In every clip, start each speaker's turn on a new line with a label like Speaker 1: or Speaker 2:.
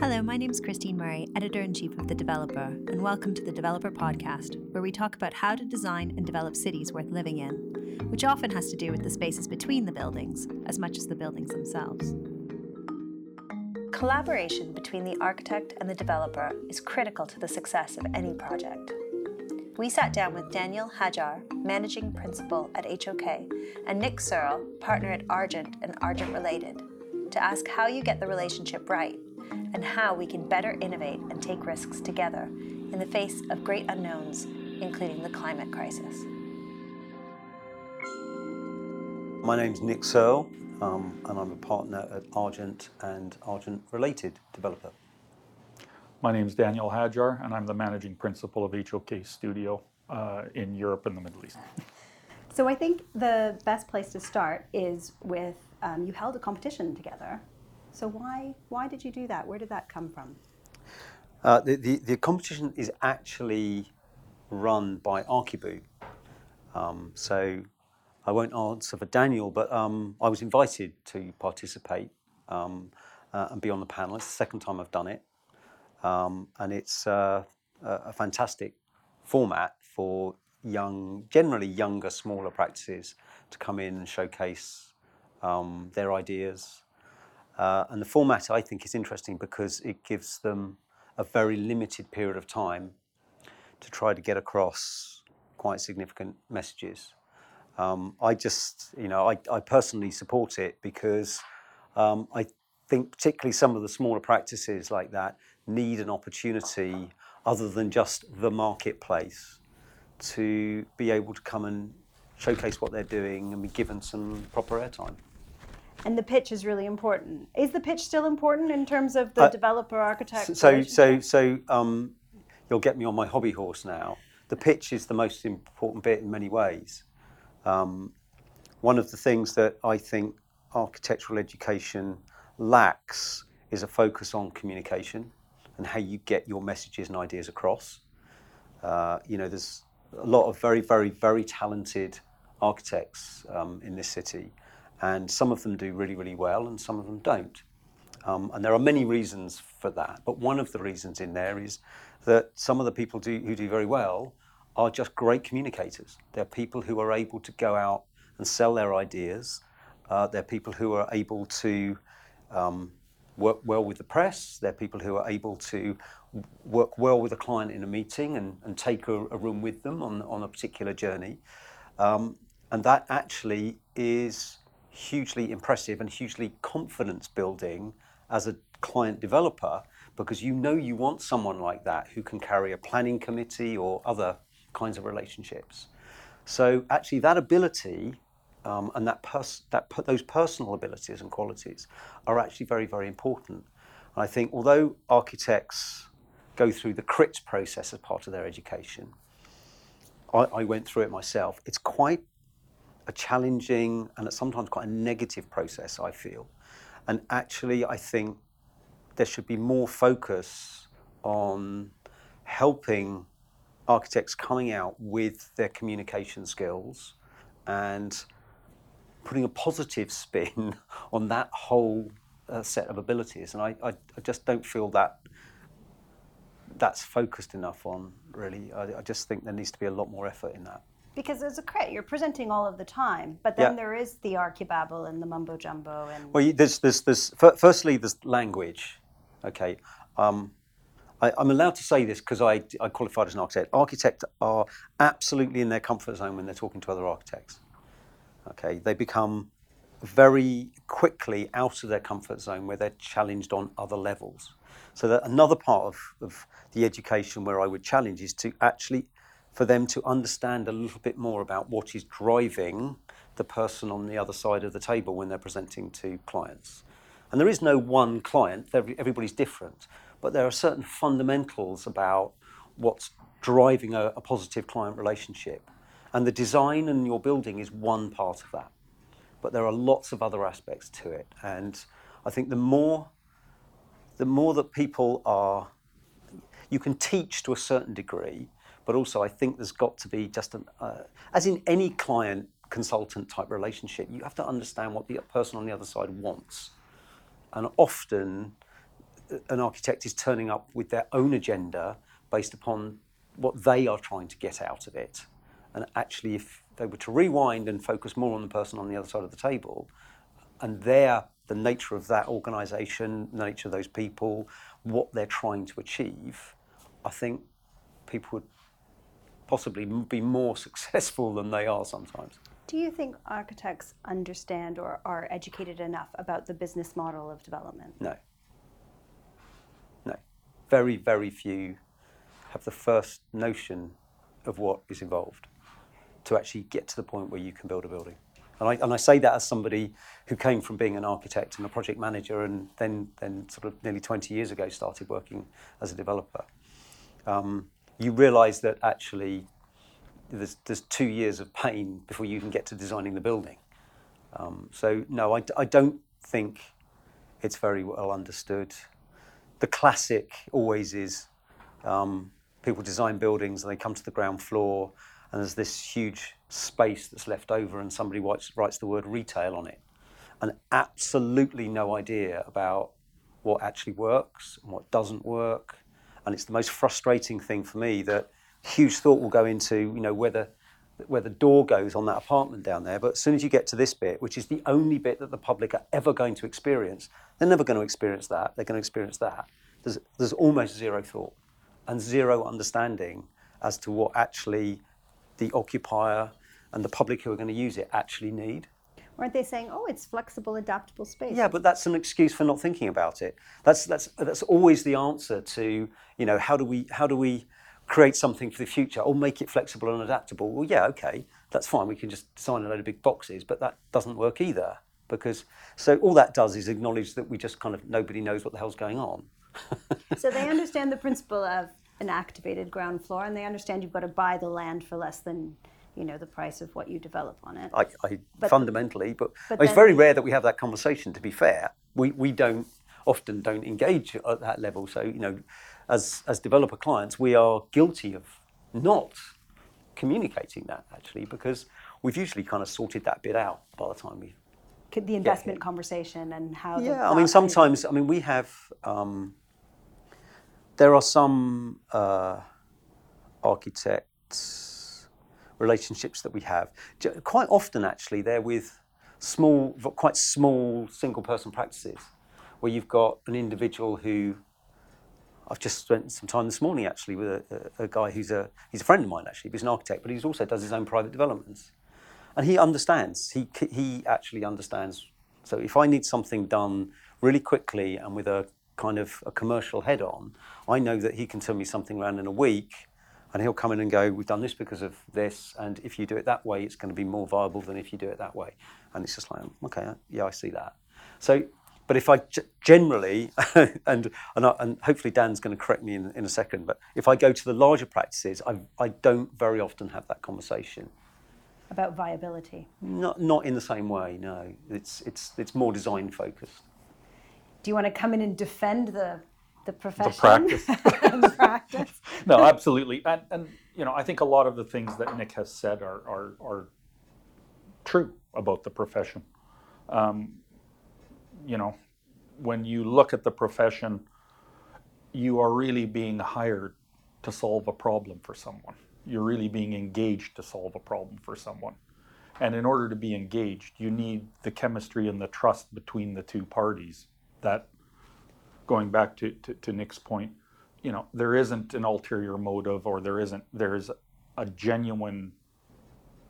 Speaker 1: Hello, my name is Christine Murray, editor in chief of The Developer, and welcome to the Developer Podcast, where we talk about how to design and develop cities worth living in, which often has to do with the spaces between the buildings as much as the buildings themselves. Collaboration between the architect and the developer is critical to the success of any project. We sat down with Daniel Hajjar, managing principal at HOK, and Nick Searl, partner at Argent and Argent Related, to ask how you get the relationship right and how we can better innovate and take risks together in the face of great unknowns, including the climate crisis.
Speaker 2: My name's Nick Searl, um, and I'm a partner at Argent and Argent Related Developer.
Speaker 3: My name is Daniel Hajjar, and I'm the managing principal of HOK Studio uh, in Europe and the Middle East.
Speaker 4: So I think the best place to start is with um, you held a competition together so why why did you do that? Where did that come from?
Speaker 2: Uh, the, the, the competition is actually run by Archiboo. Um, so I won't answer for Daniel, but um, I was invited to participate um, uh, and be on the panel. It's the second time I've done it, um, and it's uh, a, fantastic format for young, generally younger, smaller practices to come in and showcase um, their ideas uh, and the format I think is interesting because it gives them a very limited period of time to try to get across quite significant messages. Um, I just, you know, I, I, personally support it because um, I think particularly some of the smaller practices like that need an opportunity other than just the marketplace to be able to come and showcase what they're doing and be given some proper airtime
Speaker 4: and the pitch is really important. Is the pitch still important in terms of the uh, developer architect?
Speaker 2: So, so, so um, you'll get me on my hobby horse now. The pitch is the most important bit in many ways. Um, one of the things that I think architectural education lacks is a focus on communication and how you get your messages and ideas across. Uh, you know, there's a lot of very, very, very talented architects um, in this city and some of them do really, really well, and some of them don't. Um, and there are many reasons for that, but one of the reasons in there is that some of the people do, who do very well are just great communicators. They're people who are able to go out and sell their ideas. Uh, they're people who are able to um, work well with the press. They're people who are able to work well with a client in a meeting and, and take a, a room with them on, on a particular journey. Um, and that actually is hugely impressive and hugely confidence building as a client developer because you know you want someone like that who can carry a planning committee or other kinds of relationships. So actually, that ability um, and that, pers- that those personal abilities and qualities are actually very, very important. And I think although architects go through the CRIT process as part of their education, I, I went through it myself. It's quite a challenging and sometimes quite a negative process, I feel. And actually, I think there should be more focus on helping architects coming out with their communication skills and putting a positive spin on that whole uh, set of abilities. And I, I, I, just don't feel that that's focused enough on, really. I, I just think there needs to be a lot more effort in that
Speaker 4: because as a credit, you're presenting all of the time, but then yeah. there is the archibabble and the mumbo jumbo and.
Speaker 2: Well, there's, there's, there's firstly, there's language. Okay, um, I, am allowed to say this because I, I qualified as an architect. Architects are absolutely in their comfort zone when they're talking to other architects. Okay, they become very quickly out of their comfort zone where they're challenged on other levels. So that another part of, of the education where I would challenge is to actually for them to understand a little bit more about what is driving the person on the other side of the table when they're presenting to clients. And there is no one client, everybody's different, but there are certain fundamentals about what's driving a, a positive client relationship. And the design and your building is one part of that. But there are lots of other aspects to it. And I think the more the more that people are you can teach to a certain degree, but also I think there's got to be just an, uh, as in any client consultant type relationship, you have to understand what the person on the other side wants. And often an architect is turning up with their own agenda based upon what they are trying to get out of it. And actually, if they were to rewind and focus more on the person on the other side of the table and their the nature of that organisation, the nature of those people, what they're trying to achieve, I think people would possibly be more successful than they are sometimes.
Speaker 4: Do you think architects understand or are educated enough about the business model of development?
Speaker 2: No. No. Very, very few have the first notion of what is involved to actually get to the point where you can build a building. And I, and I say that as somebody who came from being an architect and a project manager and then, then sort of nearly 20 years ago started working as a developer. Um, you realise that actually there's, there's two years of pain before you can get to designing the building. Um, so, no, I, I don't think it's very well understood. The classic always is um, people design buildings and they come to the ground floor and there's this huge space that's left over and somebody writes, writes the word retail on it and absolutely no idea about what actually works and what doesn't work and it's the most frustrating thing for me that huge thought will go into you know whether where the door goes on that apartment down there. But as soon as you get to this bit which is the only bit that the public are ever going to experience they're never going to experience that. They're going to experience that. There's, there's almost zero thought and zero understanding as to what actually the occupier and the public who are going to use it actually need
Speaker 4: Weren't they saying, oh, it's flexible, adaptable space?
Speaker 2: yeah, but that's an excuse for not thinking about it. That's that's that's always the answer to you know how do we how do we create something for the future or make it flexible and adaptable? Well, yeah, okay, that's fine. We can just design a load of big boxes, but that doesn't work either because so all that does is acknowledge that we just kind of nobody knows what the hell's going on.
Speaker 4: So they understand the principle of an activated ground floor and they understand you've got to buy the land for less than, you know, the price of what you develop on it.
Speaker 2: I, I
Speaker 4: But-
Speaker 2: fundamentally, but,
Speaker 4: but
Speaker 2: it's
Speaker 4: then-
Speaker 2: very rare that we have that conversation. To be fair, we we don't often don't engage at that level. So you know, as as developer clients, we are guilty of not communicating that actually because we've usually kind of sorted that bit out by the time we.
Speaker 4: Could the investment conversation and how
Speaker 2: Yeah, I mean sometimes I mean we have. Um, there are some uh, architects relationships that we have. Quite often, actually, they're with small, quite small single person practices where you've got an individual who. I've just spent some time this morning actually with a, a, a guy who's a he's a friend of mine actually, he's an architect, but he also does his own private developments, and he understands. He he actually understands. So if I need something done really quickly and with a kind of a commercial head on, I know that he can turn me something around in a week, and he'll come in and go, "We've done this because of this, and if you do it that way, it's going to be more viable than if you do it that way." And it's just like, mm, okay, uh, yeah, I see that. So, but if I g- generally, and and, I, and hopefully Dan's going to correct me in, in a second, but if I go to the larger practices, I I don't very often have that conversation.
Speaker 4: about viability.
Speaker 2: Not not in the same way. No, it's it's it's more design focused.
Speaker 4: Do you want to come in and defend the the profession?
Speaker 3: practice.
Speaker 4: practice.
Speaker 3: no, absolutely. And, and, you know, I think a lot of the things that Nick has said are, are, are true about the profession. Um, you know, when you look at the profession, you are really being hired to solve a problem for someone. You're really being engaged to solve a problem for someone. And in order to be engaged, you need the chemistry and the trust between the two parties that going back to, to, to Nick's point, you know, there isn't an ulterior motive or there isn't, there's a genuine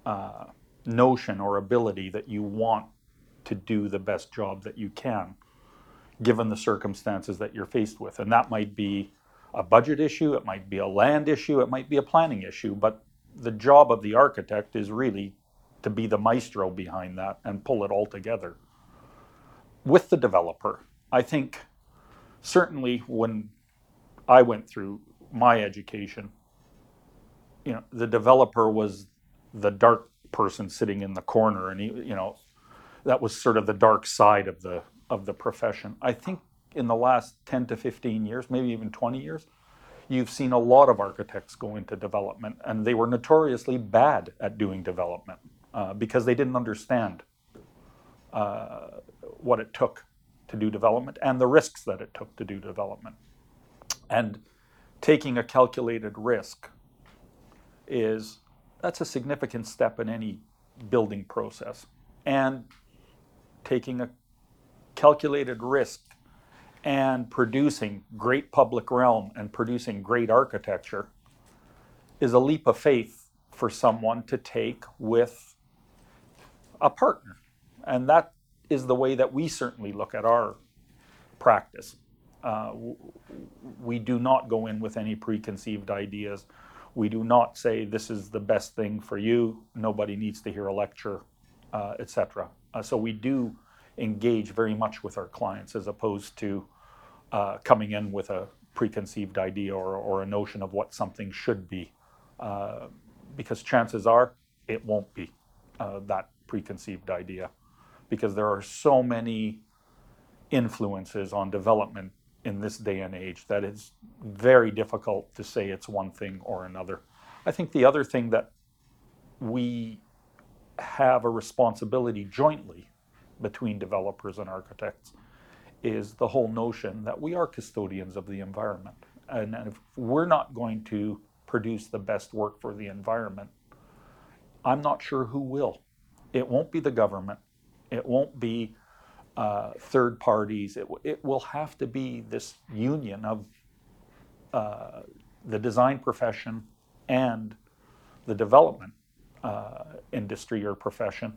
Speaker 3: uh, notion or ability that you want to do the best job that you can, given the circumstances that you're faced with. And that might be a budget issue, it might be a land issue, it might be a planning issue, but the job of the architect is really to be the maestro behind that and pull it all together. With the developer, I think certainly when I went through my education, you know, the developer was the dark person sitting in the corner, and he, you know, that was sort of the dark side of the of the profession. I think in the last ten to fifteen years, maybe even twenty years, you've seen a lot of architects go into development, and they were notoriously bad at doing development uh, because they didn't understand uh, what it took to do development and the risks that it took to do development. And taking a calculated risk is that's a significant step in any building process. And taking a calculated risk and producing great public realm and producing great architecture is a leap of faith for someone to take with a partner. And that is the way that we certainly look at our practice. Uh, we do not go in with any preconceived ideas. We do not say this is the best thing for you. Nobody needs to hear a lecture, uh, etc. Uh, so we do engage very much with our clients as opposed to uh, coming in with a preconceived idea or, or, a notion of what something should be, uh, because chances are it won't be uh, that preconceived idea, because there are so many influences on development in this day and age that it's very difficult to say it's one thing or another. I think the other thing that we have a responsibility jointly between developers and architects is the whole notion that we are custodians of the environment. And, if we're not going to produce the best work for the environment, I'm not sure who will. It won't be the government. It won't be uh, third parties. It, it will have to be this union of uh, the design profession and the development uh, industry or profession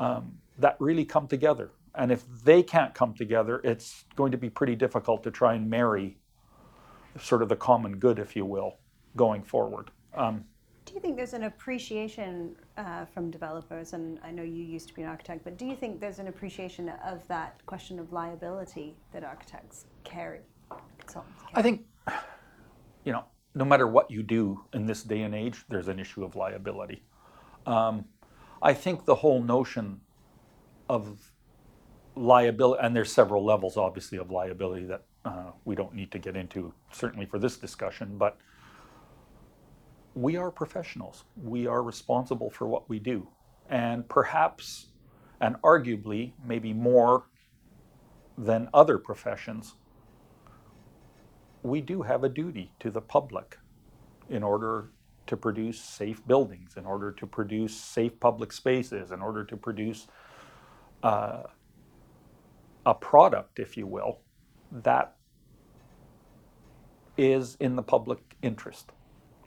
Speaker 3: um, that really come together. And if they can't come together, it's going to be pretty difficult to try and marry sort of the common good, if you will, going forward. Um,
Speaker 4: you think there's an appreciation uh, from developers, and I know you used to be an architect, but do you think there's an appreciation of that question of liability that architects carry, carry?
Speaker 3: I think, you know, no matter what you do in this day and age, there's an issue of liability. Um, I think the whole notion of liability, and there's several levels, obviously, of liability that uh, we don't need to get into, certainly for this discussion, but we are professionals. We are responsible for what we do. And perhaps, and arguably, maybe more than other professions, we do have a duty to the public in order to produce safe buildings, in order to produce safe public spaces, in order to produce uh, a product, if you will, that is in the public interest.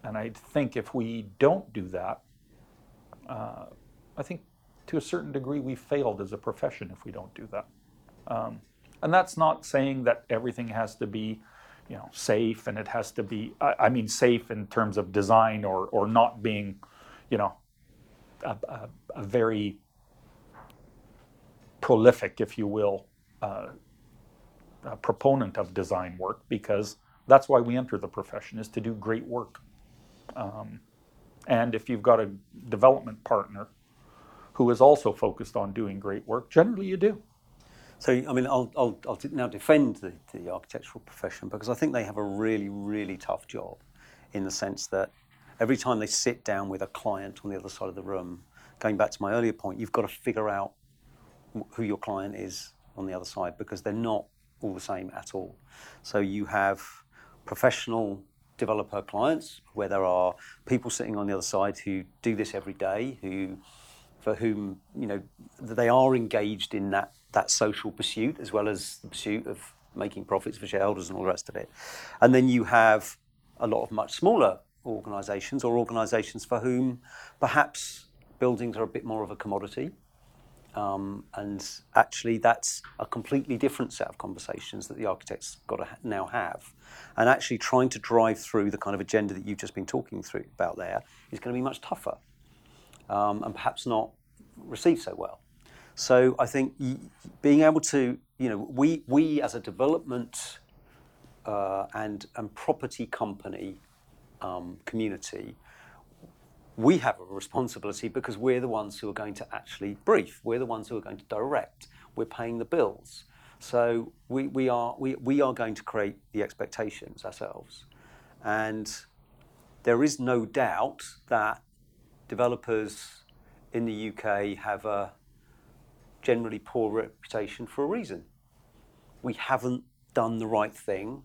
Speaker 3: And I think if we don't do that, uh, I think to a certain degree we failed as a profession if we don't do that. Um, and that's not saying that everything has to be, you know, safe and it has to be, I, I mean, safe in terms of design or, or not being, you know, a, a, a very prolific, if you will, uh, proponent of design work because that's why we enter the profession is to do great work. Um, and if you've got a development partner who is also focused on doing great work, generally you do.
Speaker 2: So, I mean, I'll, I'll, I'll now defend the, the architectural profession because I think they have a really, really tough job in the sense that every time they sit down with a client on the other side of the room, going back to my earlier point, you've got to figure out who your client is on the other side because they're not all the same at all. So you have professional developer clients where there are people sitting on the other side who do this every day, who for whom you know they are engaged in that that social pursuit as well as the pursuit of making profits for shareholders and all the rest of it. And then you have a lot of much smaller organizations or organizations for whom perhaps buildings are a bit more of a commodity um, and actually, that's a completely different set of conversations that the architects got to ha- now have. And actually, trying to drive through the kind of agenda that you've just been talking through about there is going to be much tougher, um, and perhaps not received so well. So I think y- being able to, you know, we we as a development uh, and and property company um, community we have a responsibility because we're the ones who are going to actually brief. We're the ones who are going to direct. We're paying the bills. So we, we, are, we, we are going to create the expectations ourselves. And there is no doubt that developers in the UK have a generally poor reputation for a reason. we haven't done the right thing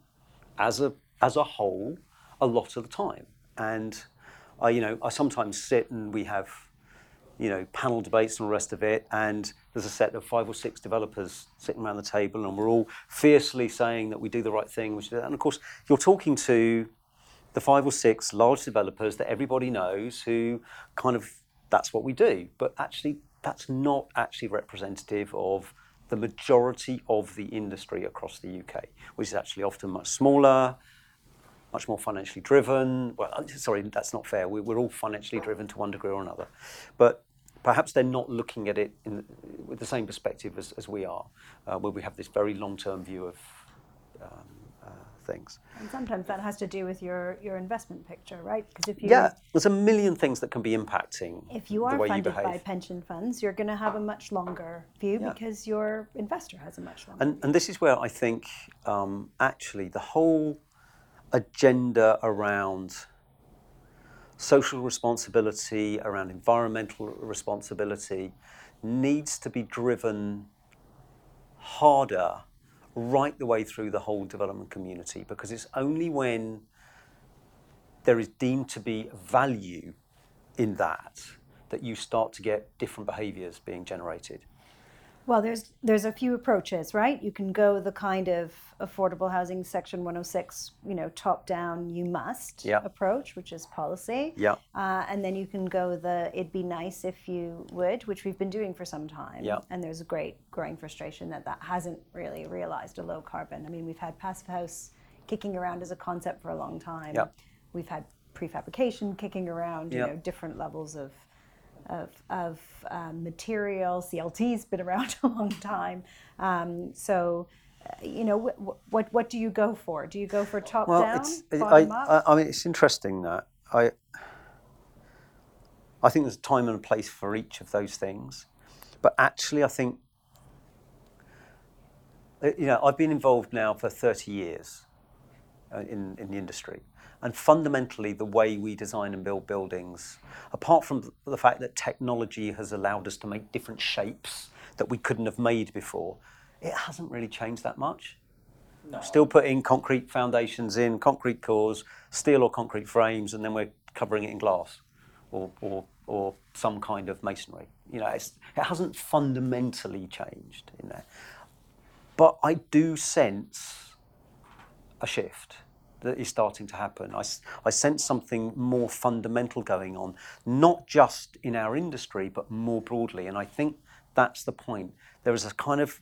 Speaker 2: as a as a whole a lot of the time. And I, you know, I sometimes sit and we have, you know, panel debates and the rest of it, and there's a set of five or six developers sitting around the table, and we're all fiercely saying that we do the right thing, which and of course you're talking to the five or six large developers that everybody knows who kind of that's what we do, but actually that's not actually representative of the majority of the industry across the UK, which is actually often much smaller, much more financially driven. Well, uh, sorry, that's not fair. We, are all financially driven to one degree or another. But perhaps they're not looking at it in, with the same perspective as, as we are, uh, where we have this very long term view of um, things.
Speaker 4: And sometimes that has to do with your, your investment picture, right?
Speaker 2: Because if you yeah, there's a million things that can be impacting.
Speaker 4: If you are funded you by pension funds, you're going to have a much longer view yeah. because your investor has a much longer.
Speaker 2: And view. and this is where I think um, actually the whole agenda around social responsibility, around environmental responsibility, needs to be driven harder right the way through the whole development community because it's only when there is deemed to be value in that that you start to get different behaviors being generated.
Speaker 4: Well, there's there's a few approaches, right? You can go the kind of affordable housing section 106, you know, top down, you must
Speaker 2: yeah.
Speaker 4: approach, which is policy.
Speaker 2: Yeah.
Speaker 4: Uh, and then you can go the it'd be nice if you would, which we've been doing for some time.
Speaker 2: Yeah.
Speaker 4: And there's a great growing frustration that that hasn't really realized a low carbon. I mean, we've had passive house kicking around as a concept for a long time.
Speaker 2: Yeah.
Speaker 4: We've had prefabrication kicking around, you yeah. know, different levels of of, of um, material. CLT's been around a long time. Um, so, uh, you know, wh- what what do you go for? Do you go for top
Speaker 2: well,
Speaker 4: down,
Speaker 2: it's,
Speaker 4: bottom
Speaker 2: I, up? I, I mean, it's interesting that I. I think there's a time and a place for each of those things, but actually, I think. Uh, you know, I've been involved now for 30 years uh, in, in the industry. And fundamentally, the way we design and build buildings, apart from the fact that technology has allowed us to make different shapes that we couldn't have made before, it hasn't really changed that much. No. Still putting concrete foundations in, concrete cores, steel or concrete frames, and then we're covering it in glass or, or, or some kind of masonry. You know, it hasn't fundamentally changed in there. But I do sense a shift that is starting to happen. I, I sense something more fundamental going on, not just in our industry, but more broadly. And I think that's the point. There is a kind of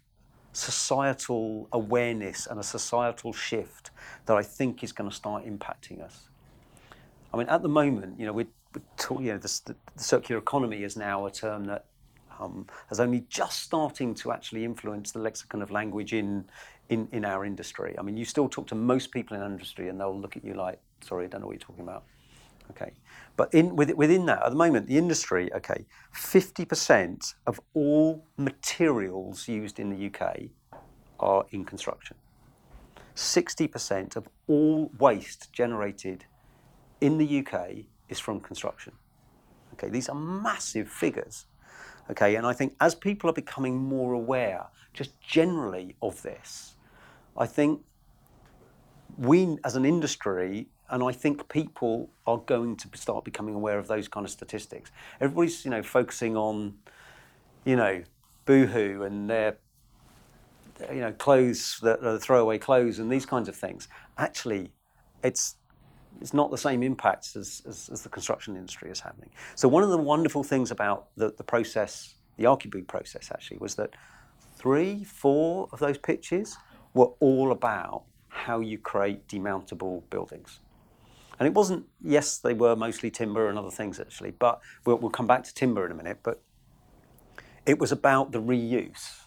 Speaker 2: societal awareness and a societal shift that I think is going to start impacting us. I mean, at the moment, you know, we're, we're talk, you know, the, the, circular economy is now a term that um, has only just starting to actually influence the lexicon of language in in, in our industry. I mean, you still talk to most people in industry and they'll look at you like, sorry, I don't know what you're talking about. Okay. But in, within that, at the moment, the industry, okay, 50% of all materials used in the UK are in construction. 60% of all waste generated in the UK is from construction. Okay, these are massive figures. Okay, and I think as people are becoming more aware, just generally, of this, I think we, as an industry, and I think people are going to start becoming aware of those kind of statistics. Everybody's, you know, focusing on, you know, boohoo and their, you know, clothes that are throwaway clothes and these kinds of things. Actually, it's it's not the same impacts as, as, as, the construction industry is happening. So one of the wonderful things about the, the process, the Archiboo process actually, was that three, four of those pitches were all about how you create demountable buildings. And it wasn't, yes, they were mostly timber and other things actually, but we'll, we'll come back to timber in a minute. But it was about the reuse.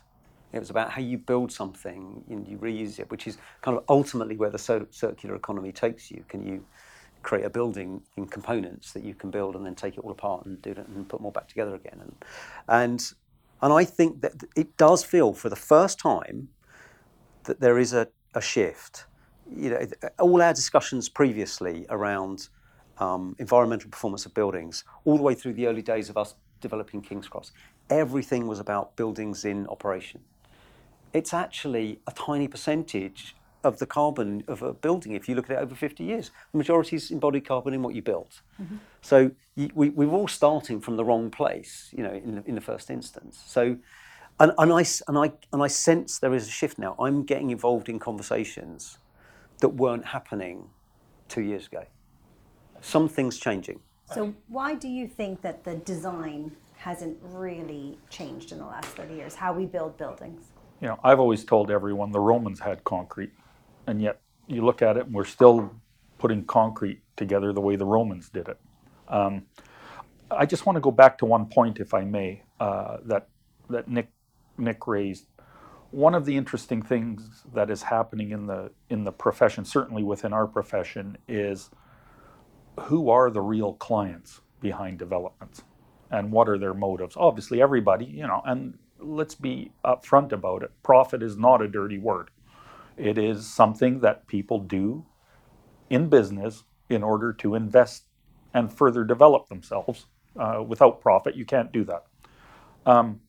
Speaker 2: It was about how you build something and you reuse it, which is kind of ultimately where the circular economy takes you. Can you create a building in components that you can build and then take it all apart and do it and put more back together again? And, and, and I think that it does feel for the first time that there is a, a shift. You know, all our discussions previously around um, environmental performance of buildings, all the way through the early days of us developing King's Cross, everything was about buildings in operation. it's actually a tiny percentage of the carbon of a building if you look at it over 50 years. The majority is embodied carbon in what you built. So you, we, we're all starting from the wrong place, you know, in the, in the first instance. So, and, and, I, s- and, I, and I sense there is a shift now. I'm getting involved in conversations that weren't happening two years ago. Something's changing.
Speaker 4: So why do you think that the design hasn't really changed in the last 30 years? How we build buildings?
Speaker 3: You know, I've always told everyone the Romans had concrete, and yet you look at it and we're still putting concrete together the way the Romans did it. Um, I just want to go back to one point, if I may, uh, that that Nick Nick raised. One of the interesting things that is happening in the in the profession, certainly within our profession, is who are the real clients behind developments and what are their motives? Obviously everybody you know and let's be upfront about it. Profit is not a dirty word. It is something that people do in business in order to invest and further develop themselves. Uh, without profit you can't do that. Um,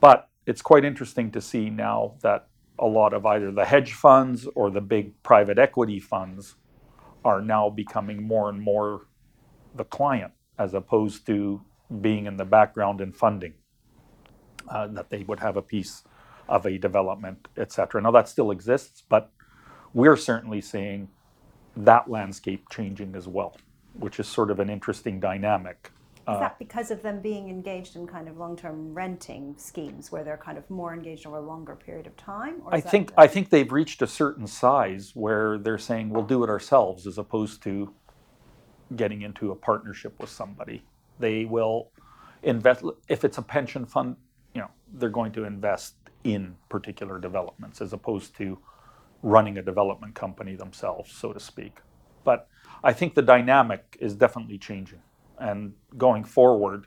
Speaker 3: but it's quite interesting to see now that a lot of either the hedge funds or the big private equity funds are now becoming more and more the client as opposed to being in the background and funding uh, that they would have a piece of a development etc now that still exists but we're certainly seeing that landscape changing as well which is sort of an interesting dynamic
Speaker 4: Is that uh, because of them being engaged in kind of long-term renting schemes where they're kind of more engaged over a longer period of time? Or
Speaker 3: I think I think they've reached a certain size where they're saying we'll do it ourselves as opposed to getting into a partnership with somebody. They will invest if it's a pension fund, you know, they're going to invest in particular developments as opposed to running a development company themselves, so to speak. But I think the dynamic is definitely changing. And going forward,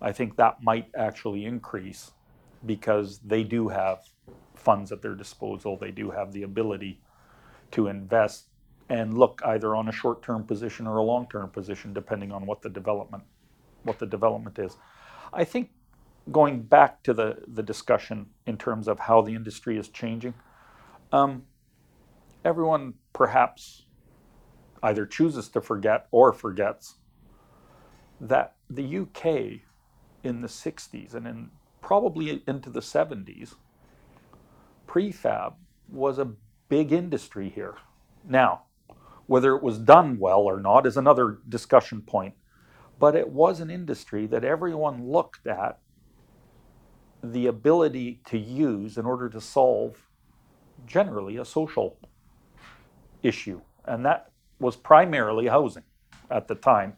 Speaker 3: I think that might actually increase because they do have funds at their disposal. They do have the ability to invest and look either on a short-term position or a long-term position, depending on what the development what the development is. I think going back to the the discussion in terms of how the industry is changing, um, everyone perhaps either chooses to forget or forgets that the UK in the 60s and in probably into the 70s, prefab was a big industry here. Now, whether it was done well or not is another discussion point, but it was an industry that everyone looked at the ability to use in order to solve generally a social issue, and that was primarily housing at the time,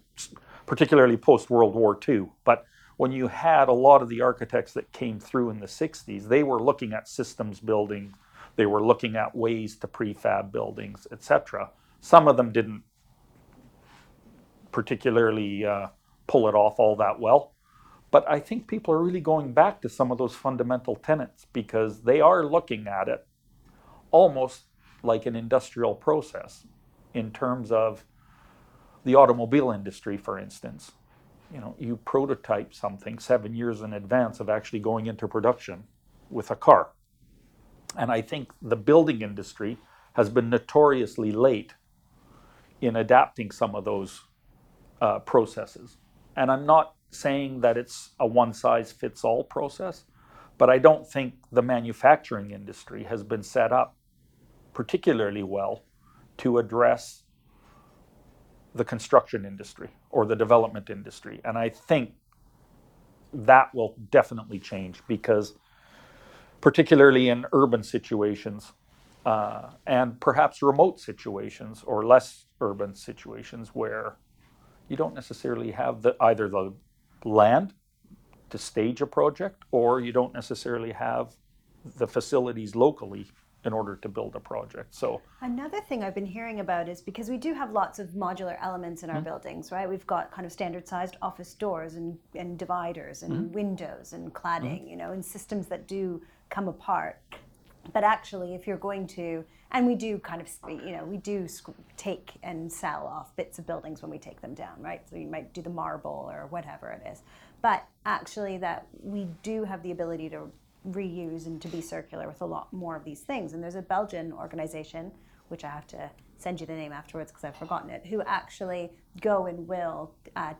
Speaker 3: particularly post World War II. But when you had a lot of the architects that came through in the 60s, they were looking at systems building, they were looking at ways to prefab buildings, etc. Some of them didn't particularly uh, pull it off all that well. But I think people are really going back to some of those fundamental tenets because they are looking at it almost like an industrial process in terms of the automobile industry, for instance. You know, you prototype something seven years in advance of actually going into production with a car. And I think the building industry has been notoriously late in adapting some of those uh, processes. And I'm not saying that it's a one size fits all process, but I don't think the manufacturing industry has been set up particularly well to address the construction industry or the development industry. And I think that will definitely change because, particularly in urban situations uh, and perhaps remote situations or less urban situations where you don't necessarily have the, either the land to stage a project or you don't necessarily have the facilities locally in order to build a project. So
Speaker 4: Another thing I've been hearing about is because we do have lots of modular elements in our mm-hmm. buildings, right? We've got kind of standard sized office doors and, and dividers and mm-hmm. windows and cladding, mm-hmm. you know, and systems that do come apart. But actually, if you're going to, and we do kind of, you know, we do take and sell off bits of buildings when we take them down, right? So you might do the marble or whatever it is. But actually, that we do have the ability to reuse and to be circular with a lot more of these things. And there's a Belgian organization, which I have to send you the name afterwards because I've forgotten it, who actually go and will uh,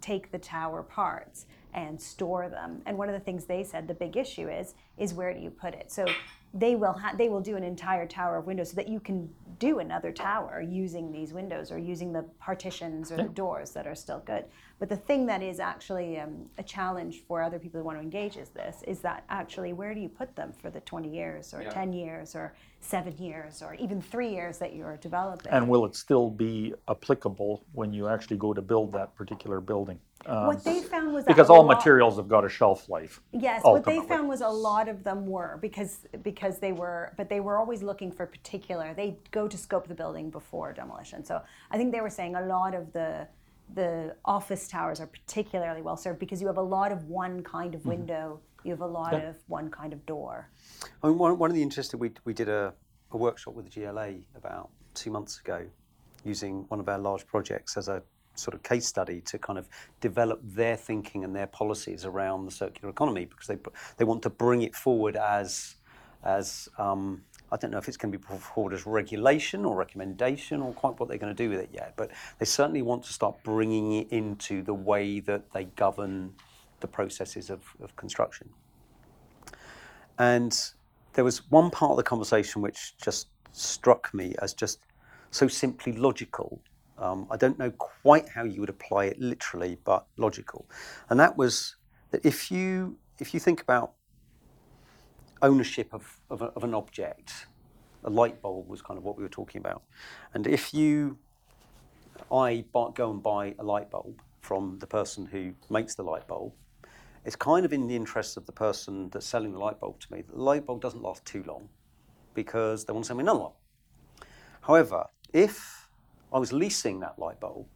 Speaker 4: take the tower parts and store them. And one of the things they said the big issue is is where do you put it? So they will ha- they will do an entire tower of windows so that you can do another tower using these windows or using the partitions or the doors that are still good. But the thing that is actually um, a challenge for other people who want to engage is this: is that actually where do you put them for the 20 years or 10 years or seven years or even three years that you're developing?
Speaker 3: And will it still be applicable when you actually go to build that particular building? Um,
Speaker 4: what they found was
Speaker 3: because
Speaker 4: a
Speaker 3: all
Speaker 4: lot-
Speaker 3: materials have got a shelf life.
Speaker 4: Yes, what they found was a lot of them were because because they were, but they were always looking for particular. They go to scope the building before demolition. So I think they were saying a lot of the the office towers are particularly well served because you have a lot of one kind of window. You have a lot of one kind of door.
Speaker 2: I mean, one, one of the interesting, we, we did a, a workshop with the GLA about two months ago using one of our large projects as a sort of case study to kind of develop their thinking and their policies around the circular economy because they, they want to bring it forward as, as um, I don't know if it's going to be brought forward as regulation or recommendation or quite what they're going to do with it yet, but they certainly want to start bringing it into the way that they govern the processes of, of construction. And there was one part of the conversation which just struck me as just so simply logical. Um, I don't know quite how you would apply it literally, but logical. And that was that if you if you think about ownership of, of, a, of an object, a light bulb was kind of what we were talking about. And if you I go and buy a light bulb from the person who makes the light bulb, it's kind of in the interest of the person that's selling the light bulb to me the light bulb doesn't last too long because they want to sell me another one. However, if I was leasing that light bulb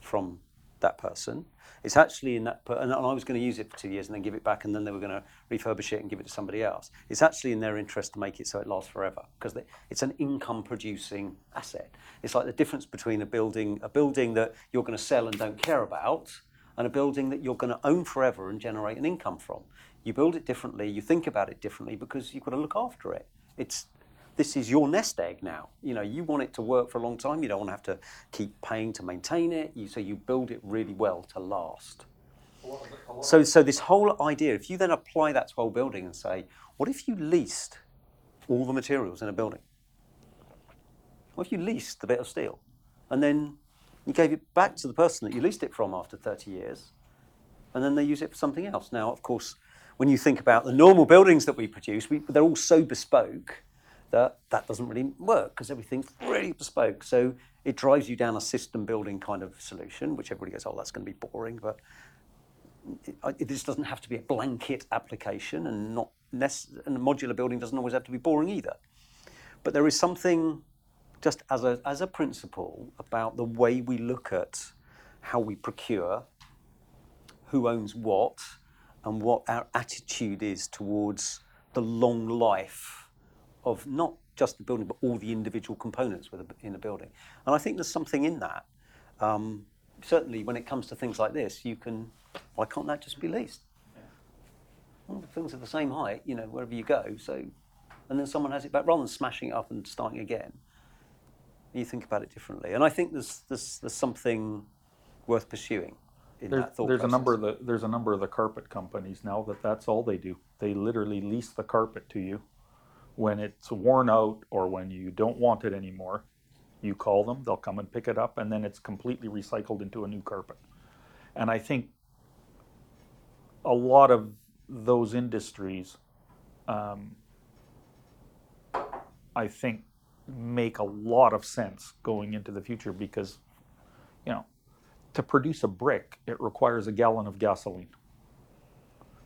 Speaker 2: from that person, it's actually in that, per- and I was going to use it for two years and then give it back, and then they were going to refurbish it and give it to somebody else. It's actually in their interest to make it so it lasts forever because it's an income-producing asset. It's like the difference between a building, a building that you're going to sell and don't care about, and a building that you're going to own forever and generate an income from. You build it differently, you think about it differently because you've got to look after it. It's this is your nest egg now. You know, you want it to work for a long time. You don't want to have to keep paying to maintain it. You, so you build it really well to last. So, so this whole idea, if you then apply that to a whole building and say, what if you leased all the materials in a building? What if you leased the bit of steel, and then you gave it back to the person that you leased it from after 30 years, and then they use it for something else? Now, of course, when you think about the normal buildings that we produce, we, they're all so bespoke that that doesn't really work because everything's really bespoke. So it drives you down a system building kind of solution, which everybody goes, oh, that's going to be boring. But it, it doesn't have to be a blanket application, and not nec- and modular building doesn't always have to be boring either. But there is something, just as a as a principle, about the way we look at how we procure, who owns what, and what our attitude is towards the long life of not just the building, but all the individual components with a, in a building. And I think there's something in that. Um, certainly, when it comes to things like this, you can. Why can't that just be leased? Well, the things are the same height, you know, wherever you go. So, and then someone has it back rather than smashing it up and starting again. You think about it differently, and I think there's there's, there's something worth pursuing in
Speaker 3: There's,
Speaker 2: that thought
Speaker 3: there's a number of the there's a number of the carpet companies now that that's all they do. They literally lease the carpet to you when it's worn out or when you don't want it anymore. You call them, they'll come and pick it up, and then it's completely recycled into a new carpet. And I think a lot of those industries, um, I think, make a lot of sense going into the future because, you know, to produce a brick, it requires a gallon of gasoline,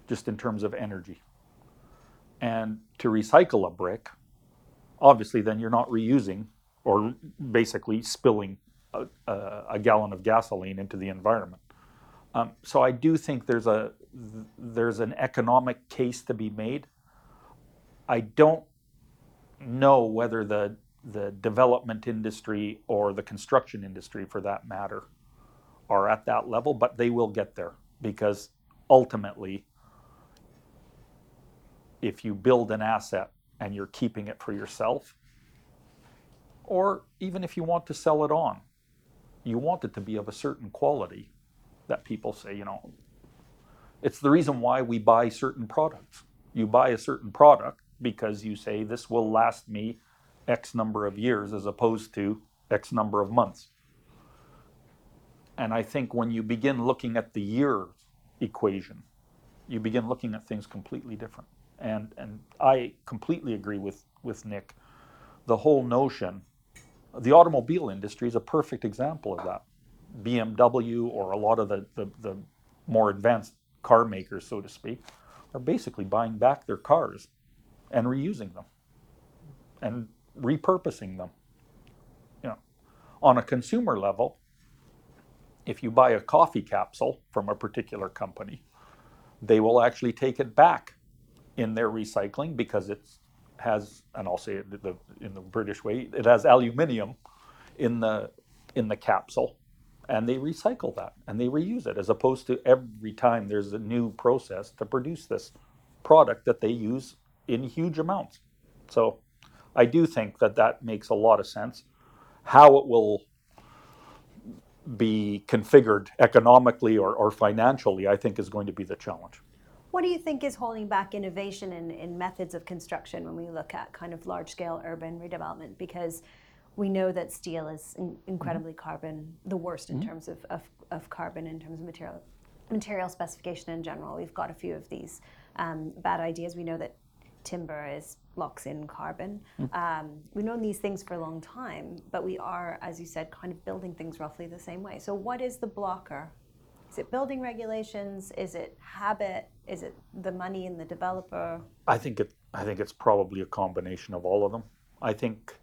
Speaker 3: just in terms of energy. And to recycle a brick, obviously, then you're not reusing or basically spilling a, a, a gallon of gasoline into the environment. Um, so I do think there's a there's an economic case to be made. I don't know whether the the development industry or the construction industry, for that matter, are at that level, but they will get there because ultimately if you build an asset and you're keeping it for yourself, or even if you want to sell it on, you want it to be of a certain quality that people say, you know, it's the reason why we buy certain products. You buy a certain product because you say this will last me X number of years as opposed to X number of months. And I think when you begin looking at the year equation, you begin looking at things completely different. And and I completely agree with, with Nick. The whole notion, the automobile industry is a perfect example of that. BMW or a lot of the, the, the more advanced car makers, so to speak, are basically buying back their cars and reusing them and repurposing them. You know, on a consumer level, if you buy a coffee capsule from a particular company, they will actually take it back in their recycling because it has, and I'll say it the, in the British way, it has aluminium in the in the capsule, and they recycle that and they reuse it as opposed to every time there's a new process to produce this product that they use in huge amounts. So I do think that that makes a lot of sense. How it will be configured economically or, or financially, I think, is going to be the challenge.
Speaker 4: What do you think is holding back innovation in, in methods of construction when we look at kind of large scale urban redevelopment? Because we know that steel is in, incredibly carbon, the worst in terms of, of, of carbon, in terms of material, material specification in general. We've got a few of these um, bad ideas. We know that timber is locks in carbon. Um, we've known these things for a long time, but we are, as you said, kind of building things roughly the same way. So, what is the blocker? Is it building regulations? Is it habit? Is it the money in the developer?
Speaker 3: I think it. I think it's probably a combination of all of them. I think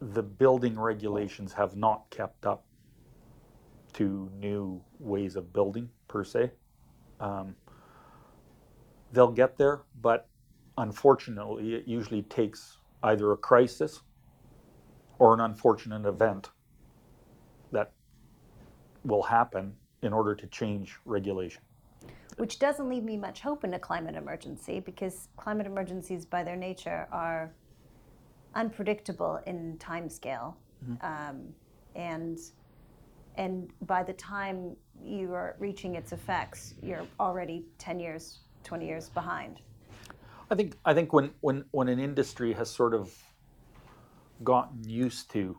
Speaker 3: the building regulations have not kept up to new ways of building per se. Um, they'll get there, but unfortunately, it usually takes either a crisis or an unfortunate event that will happen in order to change regulation.
Speaker 4: Which doesn't leave me much hope in a climate emergency because climate emergencies, by their nature, are unpredictable in time scale. Um, and and by the time you are reaching its effects, you're already 10 years, 20 years behind.
Speaker 3: I think I think when when when an industry has sort of gotten used to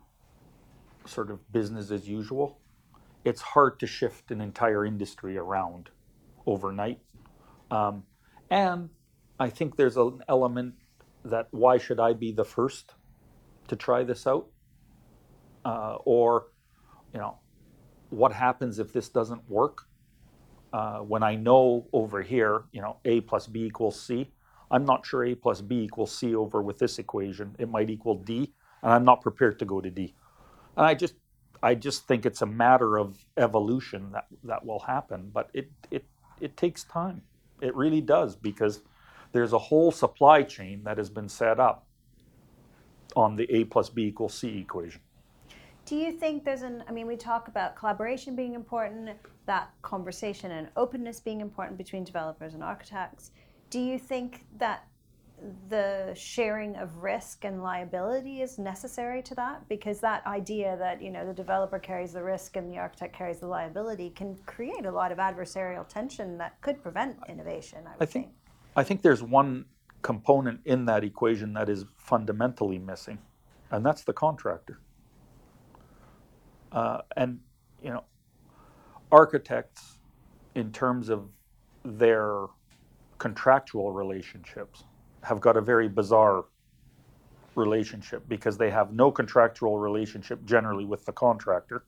Speaker 3: sort of business as usual, it's hard to shift an entire industry around overnight. Um, and I think there's an element that why should I be the first to try this out? Uh, or, you know, what happens if this doesn't work? Uh, when I know over here, you know, A plus B equals C, I'm not sure A plus B equals C over with this equation. It might equal D, and I'm not prepared to go to D. And I just, I just think it's a matter of evolution that that will happen. But it it it takes time. It really does because there's a whole supply chain that has been set up on the A plus B equals C equation.
Speaker 4: Do you think there's an, I mean, we talk about collaboration being important, that conversation and openness being important between developers and architects. Do you think that the sharing of risk and liability is necessary to that? Because that idea that, you know, the developer carries the risk and the architect carries the liability can create a lot of adversarial tension that could prevent innovation, I would
Speaker 3: I think I think there's one component in that equation that is fundamentally missing, and that's the contractor. Uh, and you know, architects, in terms of their contractual relationships, have got a very bizarre relationship because they have no contractual relationship generally with the contractor.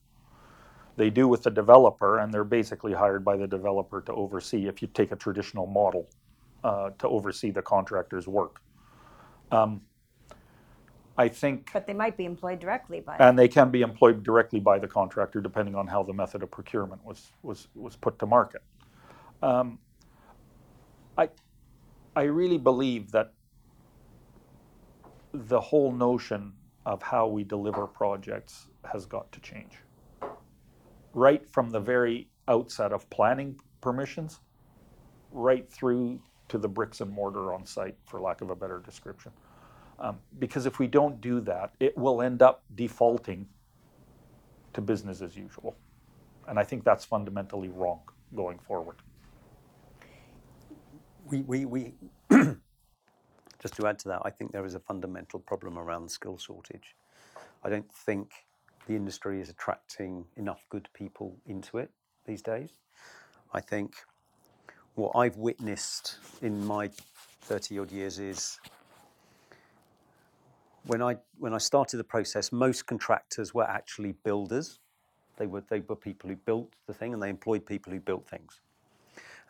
Speaker 3: They do with the developer, and they're basically hired by the developer to oversee, if you take a traditional model, uh, to oversee the contractor's work. Um, I think,
Speaker 4: But they might be employed directly by
Speaker 3: and they can be employed directly by the contractor depending on how the method of procurement was, was, was put to market. Um, I really believe that the whole notion of how we deliver projects has got to change. Right from the very outset of planning permissions, right through to the bricks and mortar on site, for lack of a better description. Um, because if we don't do that, it will end up defaulting to business as usual. And I think that's fundamentally wrong going forward.
Speaker 2: We, we, we just to add to that, I think there is a fundamental problem around skill shortage. I don't think the industry is attracting enough good people into it these days. I think what I've witnessed in my 30 odd years is when I when I started the process, most contractors were actually builders. They were they were people who built the thing and they employed people who built things.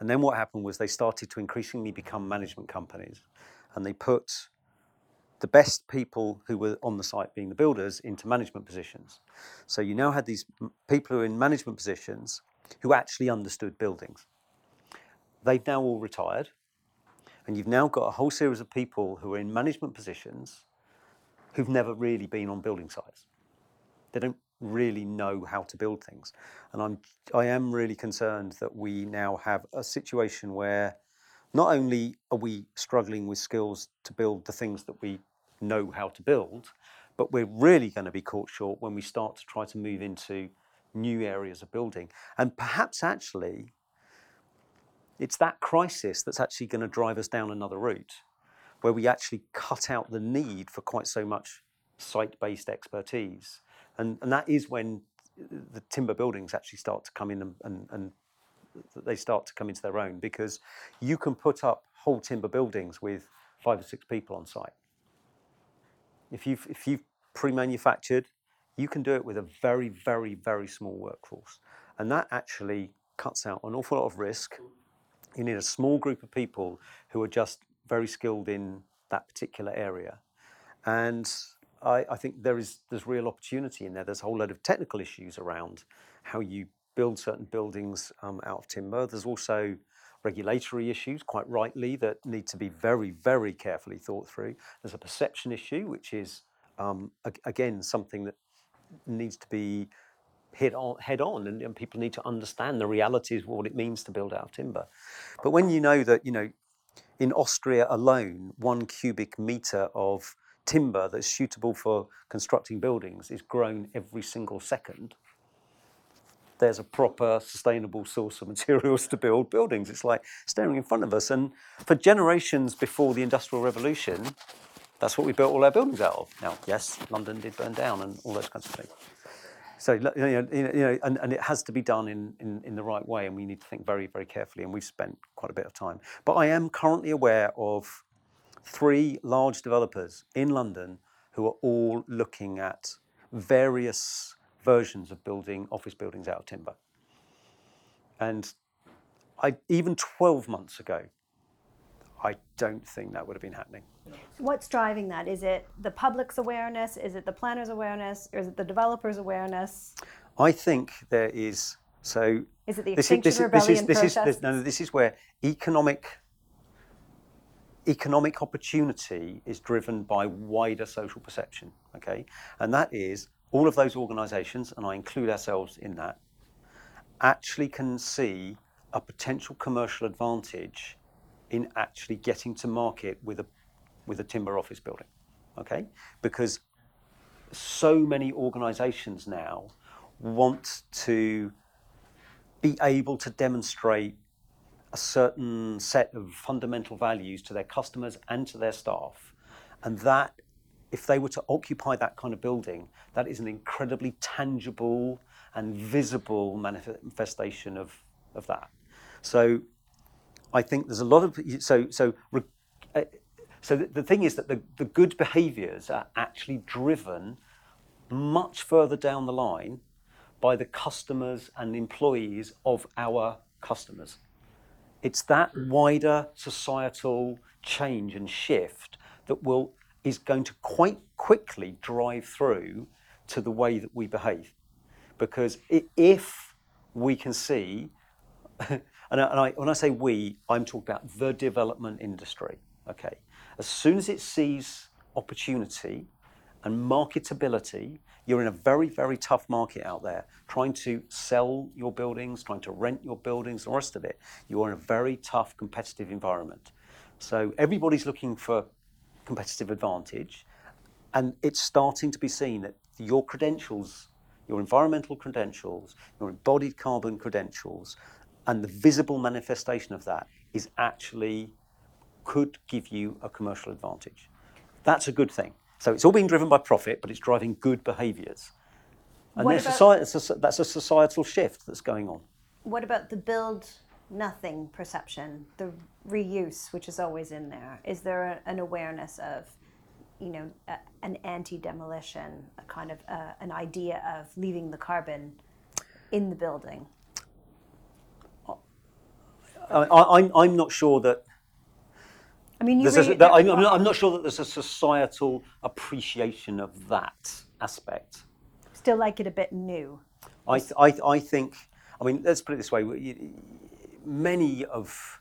Speaker 2: And then what happened was they started to increasingly become management companies, and they put the best people who were on the site, being the builders, into management positions. So you now had these people who are in management positions who actually understood buildings. They've now all retired, and you've now got a whole series of people who are in management positions who've never really been on building sites. They don't really know how to build things. And I'm I am really concerned that we now have a situation where not only are we struggling with skills to build the things that we know how to build, but we're really going to be caught short when we start to try to move into new areas of building. And perhaps actually it's that crisis that's actually going to drive us down another route where we actually cut out the need for quite so much site-based expertise. And, and that is when the timber buildings actually start to come in and, and, and they start to come into their own because you can put up whole timber buildings with five or six people on site. If you've, if you've pre-manufactured, you can do it with a very, very, very small workforce. And that actually cuts out an awful lot of risk. You need a small group of people who are just very skilled in that particular area. And I, I think there is there's real opportunity in there. There's a whole load of technical issues around how you build certain buildings um, out of timber. There's also regulatory issues, quite rightly, that need to be very, very carefully thought through. There's a perception issue, which is um, ag- again something that needs to be hit on head on, and, and people need to understand the realities of what it means to build out of timber. But when you know that you know in Austria alone, one cubic meter of timber that's suitable for constructing buildings is grown every single second. There's a proper sustainable source of materials to build buildings. It's like staring in front of us. And for generations before the Industrial Revolution, that's what we built all our buildings out of. Now, yes, London did burn down and all those kinds of things. So, you know, you know and, and it has to be done in, in, in the right way, and we need to think very, very carefully. And we've spent quite a bit of time. But I am currently aware of three large developers in London who are all looking at various versions of building office buildings out of timber. And I, even 12 months ago, I don't think that would have been happening.
Speaker 4: What's driving that? Is it the public's awareness? Is it the planner's awareness? Or is it the developer's awareness?
Speaker 2: I think there is so.
Speaker 4: Is it the
Speaker 2: this
Speaker 4: Extinction
Speaker 2: this
Speaker 4: Rebellion
Speaker 2: is, this is,
Speaker 4: protests?
Speaker 2: this, no, this is where economic economic opportunity is driven by wider social perception. Okay, and that is all of those organisations, and I include ourselves in that, actually can see a potential commercial advantage in actually getting to market with a with a timber office building. Okay, because so many organisations now want to be able to demonstrate a certain set of fundamental values to their customers and to their staff. And that, if they were to occupy that kind of building, that is an incredibly tangible and visible manifestation of, of that. So I think there's a lot of, so, so, uh, so the, the thing is that the, the good behaviors are actually driven much further down the line by the customers and employees of our customers. It's that wider societal change and shift that will is going to quite quickly drive through to the way that we behave. Because if we can see, and, I, when I say we, I'm talking about the development industry. Okay, as soon as it sees opportunity and marketability, you're in a very, very tough market out there. Trying to sell your buildings, trying to rent your buildings, the rest of it, you are in a very tough competitive environment. So everybody's looking for competitive advantage, and it's starting to be seen that your credentials, your environmental credentials, your embodied carbon credentials, and the visible manifestation of that is actually could give you a commercial advantage. That's a good thing. So it's all being driven by profit, but it's driving good behaviours. And
Speaker 4: What about-
Speaker 2: that's a societal shift that's going on.
Speaker 4: What about the build nothing perception, the reuse, which is always in there? Is there a, an awareness of, you know, a, an anti-demolition, a kind of uh, an idea of leaving the carbon in the building?
Speaker 2: I, I, I'm, I'm not sure that
Speaker 4: I mean, you
Speaker 2: there's a, that, I'm, I'm not, I'm not sure that there's a societal appreciation of that aspect.
Speaker 4: still like it a bit new.
Speaker 2: I, th- I, th- I think, I mean, let's put it this way many of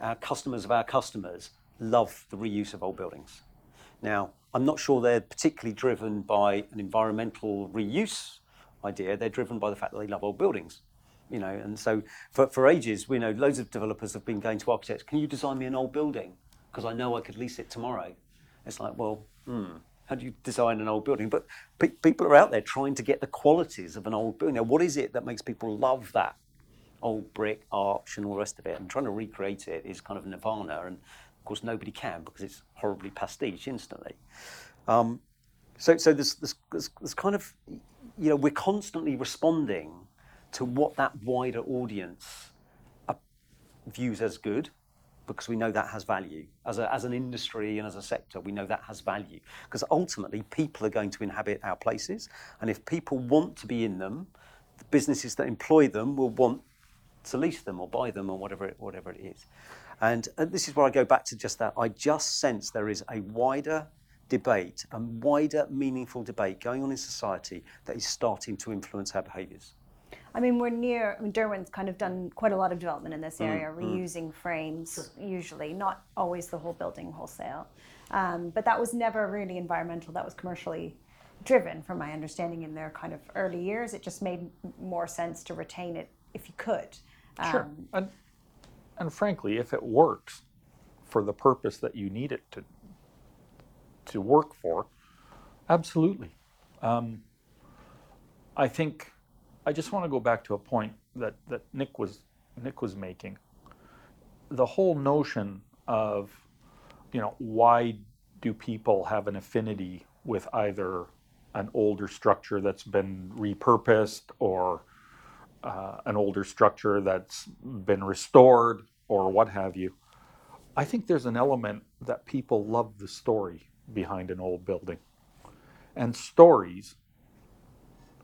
Speaker 2: our customers of our customers love the reuse of old buildings. Now, I'm not sure they're particularly driven by an environmental reuse idea, they're driven by the fact that they love old buildings. You know, and so for, for ages, we know loads of developers have been going to architects, can you design me an old building? Because I know I could lease it tomorrow. It's like, well, hmm, how do you design an old building? But pe- people are out there trying to get the qualities of an old building. Now, what is it that makes people love that old brick, arch, and all the rest of it? And trying to recreate it is kind of nirvana. And of course, nobody can because it's horribly pastiche instantly. Um, so, so there's, there's, there's, there's kind of, you know, we're constantly responding to what that wider audience uh, views as good because we know that has value. As, a, as an industry and as a sector, we know that has value because ultimately people are going to inhabit our places. And if people want to be in them, the businesses that employ them will want to lease them or buy them or whatever it, whatever it is. And, and this is where I go back to just that. I just sense there is a wider debate, a wider, meaningful debate going on in society that is starting to influence our behaviours.
Speaker 4: I mean, we're near. I mean, Derwent's kind of done quite a lot of development in this area, reusing frames, usually not always the whole building wholesale. Um, but that was never really environmental. That was commercially driven, from my understanding. In their kind of early years, it just made more sense to retain it if you could.
Speaker 3: Sure.
Speaker 4: Um,
Speaker 3: And, and frankly, if it works for the purpose that you need it to, to work for, absolutely. Um, I think I just want to go back to a point that, that Nick was Nick was making. The whole notion of, you know, why do people have an affinity with either an older structure that's been repurposed or uh, an older structure that's been restored or what have you. I think there's an element that people love the story behind an old building. And stories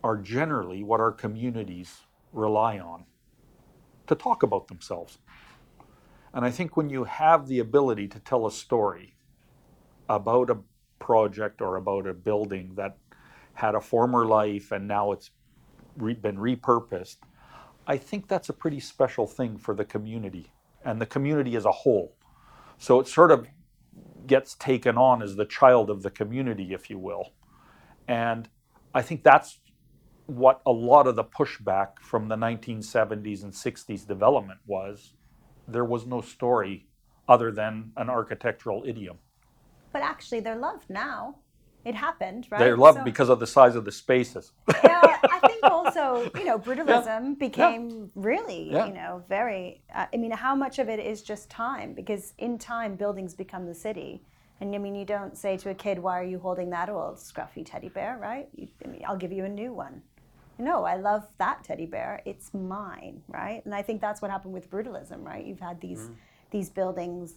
Speaker 3: are generally what our communities rely on to talk about themselves. And I think when you have the ability to tell a story about a project or about a building that had a former life and now it's re- been repurposed, I think that's a pretty special thing for the community and the community as a whole. So it sort of gets taken on as the child of the community, if you will. And I think that's what a lot of the pushback from the 1970s and 60s development was. There was no story other than an architectural idiom.
Speaker 4: but actually, they're loved now. It happened, right?
Speaker 3: They're loved
Speaker 4: So-
Speaker 3: because of the size of the spaces.
Speaker 4: yeah, I think also, you know, brutalism became really,
Speaker 3: Yeah.
Speaker 4: you know, very. Uh, I mean, how much of it is just time? Because in time, buildings become the city. And I mean, you don't say to a kid, "Why are you holding that old scruffy teddy bear?" Right? You, I mean, I'll give you a new one. No, I love that teddy bear. It's mine, right? And I think that's what happened with brutalism, right? You've had these these buildings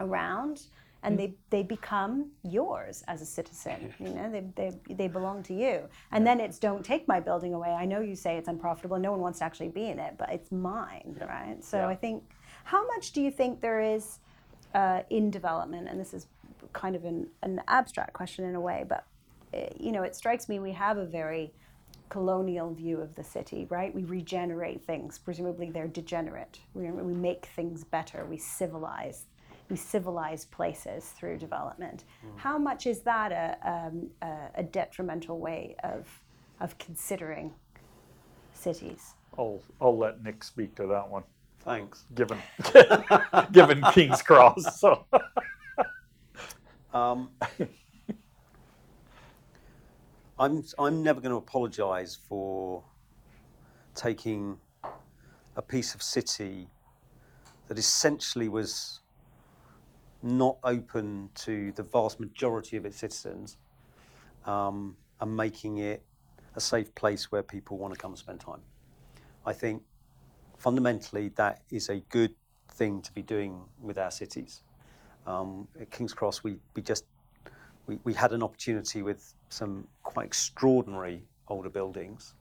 Speaker 4: around, and they they become yours as a citizen. You know, they they they belong to you. And then it's don't take my building away. I know you say it's unprofitable. No one wants to actually be in it, but it's mine, right? So
Speaker 3: Yeah.
Speaker 4: I think, how much do you think there is uh, in development? And this is kind of an, an abstract question in a way, but uh, you know, it strikes me we have a very colonial view of the city, right? We regenerate things. Presumably, they're degenerate. We, we make things better. We civilize. We civilize places through development. How much is that a, um, a, a detrimental way of of considering cities?
Speaker 3: I'll, I'll let Nick speak to that one.
Speaker 2: Thanks.
Speaker 3: given given King's Cross. So
Speaker 2: Um, I'm I'm never going to apologise for taking a piece of city that essentially was not open to the vast majority of its citizens um, and making it a safe place where people want to come and spend time. I think fundamentally that is a good thing to be doing with our cities. Um, at King's Cross, we, we just we, we had an opportunity with some quite extraordinary older buildings,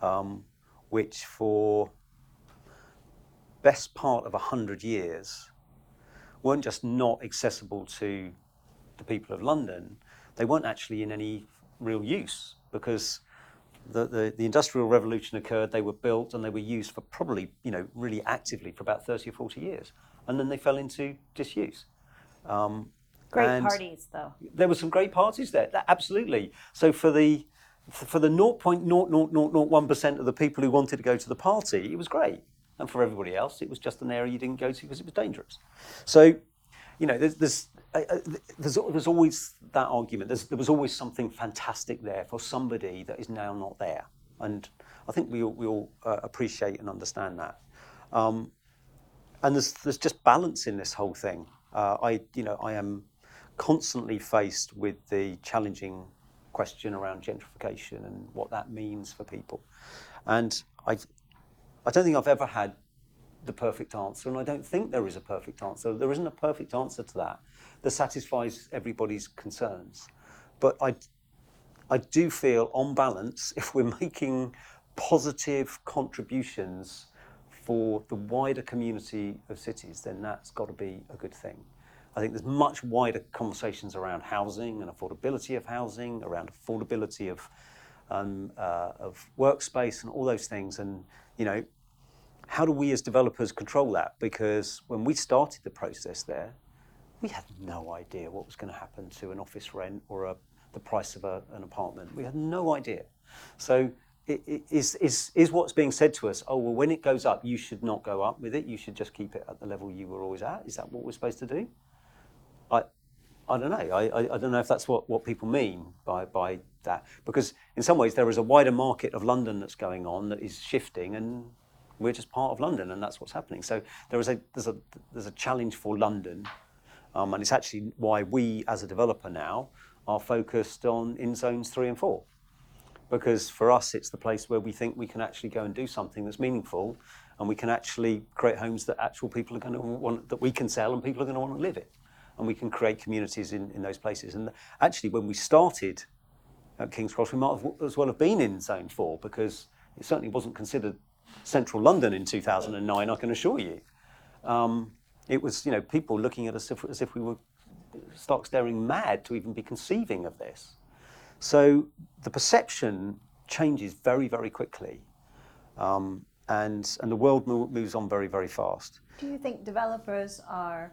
Speaker 2: um, which for best part of a hundred years weren't just not accessible to the people of London, they weren't actually in any real use because the, the, the industrial revolution occurred, they were built and they were used for probably, you know, really actively for about 30 or 40 years. And then they fell into disuse. Um,
Speaker 1: Great
Speaker 2: and
Speaker 1: parties, though.
Speaker 2: There were some great parties there, that- absolutely. So for the for the 0.00001% of the people who wanted to go to the party, it was great. And for everybody else, it was just an area you didn't go to because it was dangerous. So, you know, there's, there's, uh, uh, there's, there's always that argument. There's, there was always something fantastic there for somebody that is now not there. And I think we all, we all uh, appreciate and understand that. Um, and there's, there's just balance in this whole thing. Uh, I, you know, I am constantly faced with the challenging question around gentrification and what that means for people. And I, I don't think I've ever had the perfect answer, and I don't think there is a perfect answer. There isn't a perfect answer to that that satisfies everybody's concerns. But I, I do feel, on balance, if we're making positive contributions for the wider community of cities, then that's got to be a good thing. I think there's much wider conversations around housing and affordability of housing, around affordability of um, uh, of workspace and all those things. And you know, how do we as developers control that? Because when we started the process there, we had no idea what was going to happen to an office rent or a, the price of a, an apartment. We had no idea. So. It, is, is, is what's being said to us, oh, well, when it goes up, you should not go up with it. You should just keep it at the level you were always at. Is that what we're supposed to do? I, don't know. I, I, I don't know if that's what, what people mean by, by that. Because in some ways, there is a wider market of London that's going on that is shifting, and we're just part of London, and that's what's happening. So there is a, there's, a, there's a challenge for London, um, and it's actually why we, as a developer now, are focused on in zones three and four. Because for us, it's the place where we think we can actually go and do something that's meaningful, and we can actually create homes that actual people are going to want, that we can sell, and people are going to want to live in and we can create communities in, in those places. And actually, when we started at King's Cross, we might have as well have been in Zone 4 because it certainly wasn't considered central London in 2009, I can assure you. Um, it was, you know, people looking at us as if, we were stark staring mad to even be conceiving of this. So the perception changes very, very quickly. Um, and, and the world mo- moves on very, very fast.
Speaker 4: Do you think developers are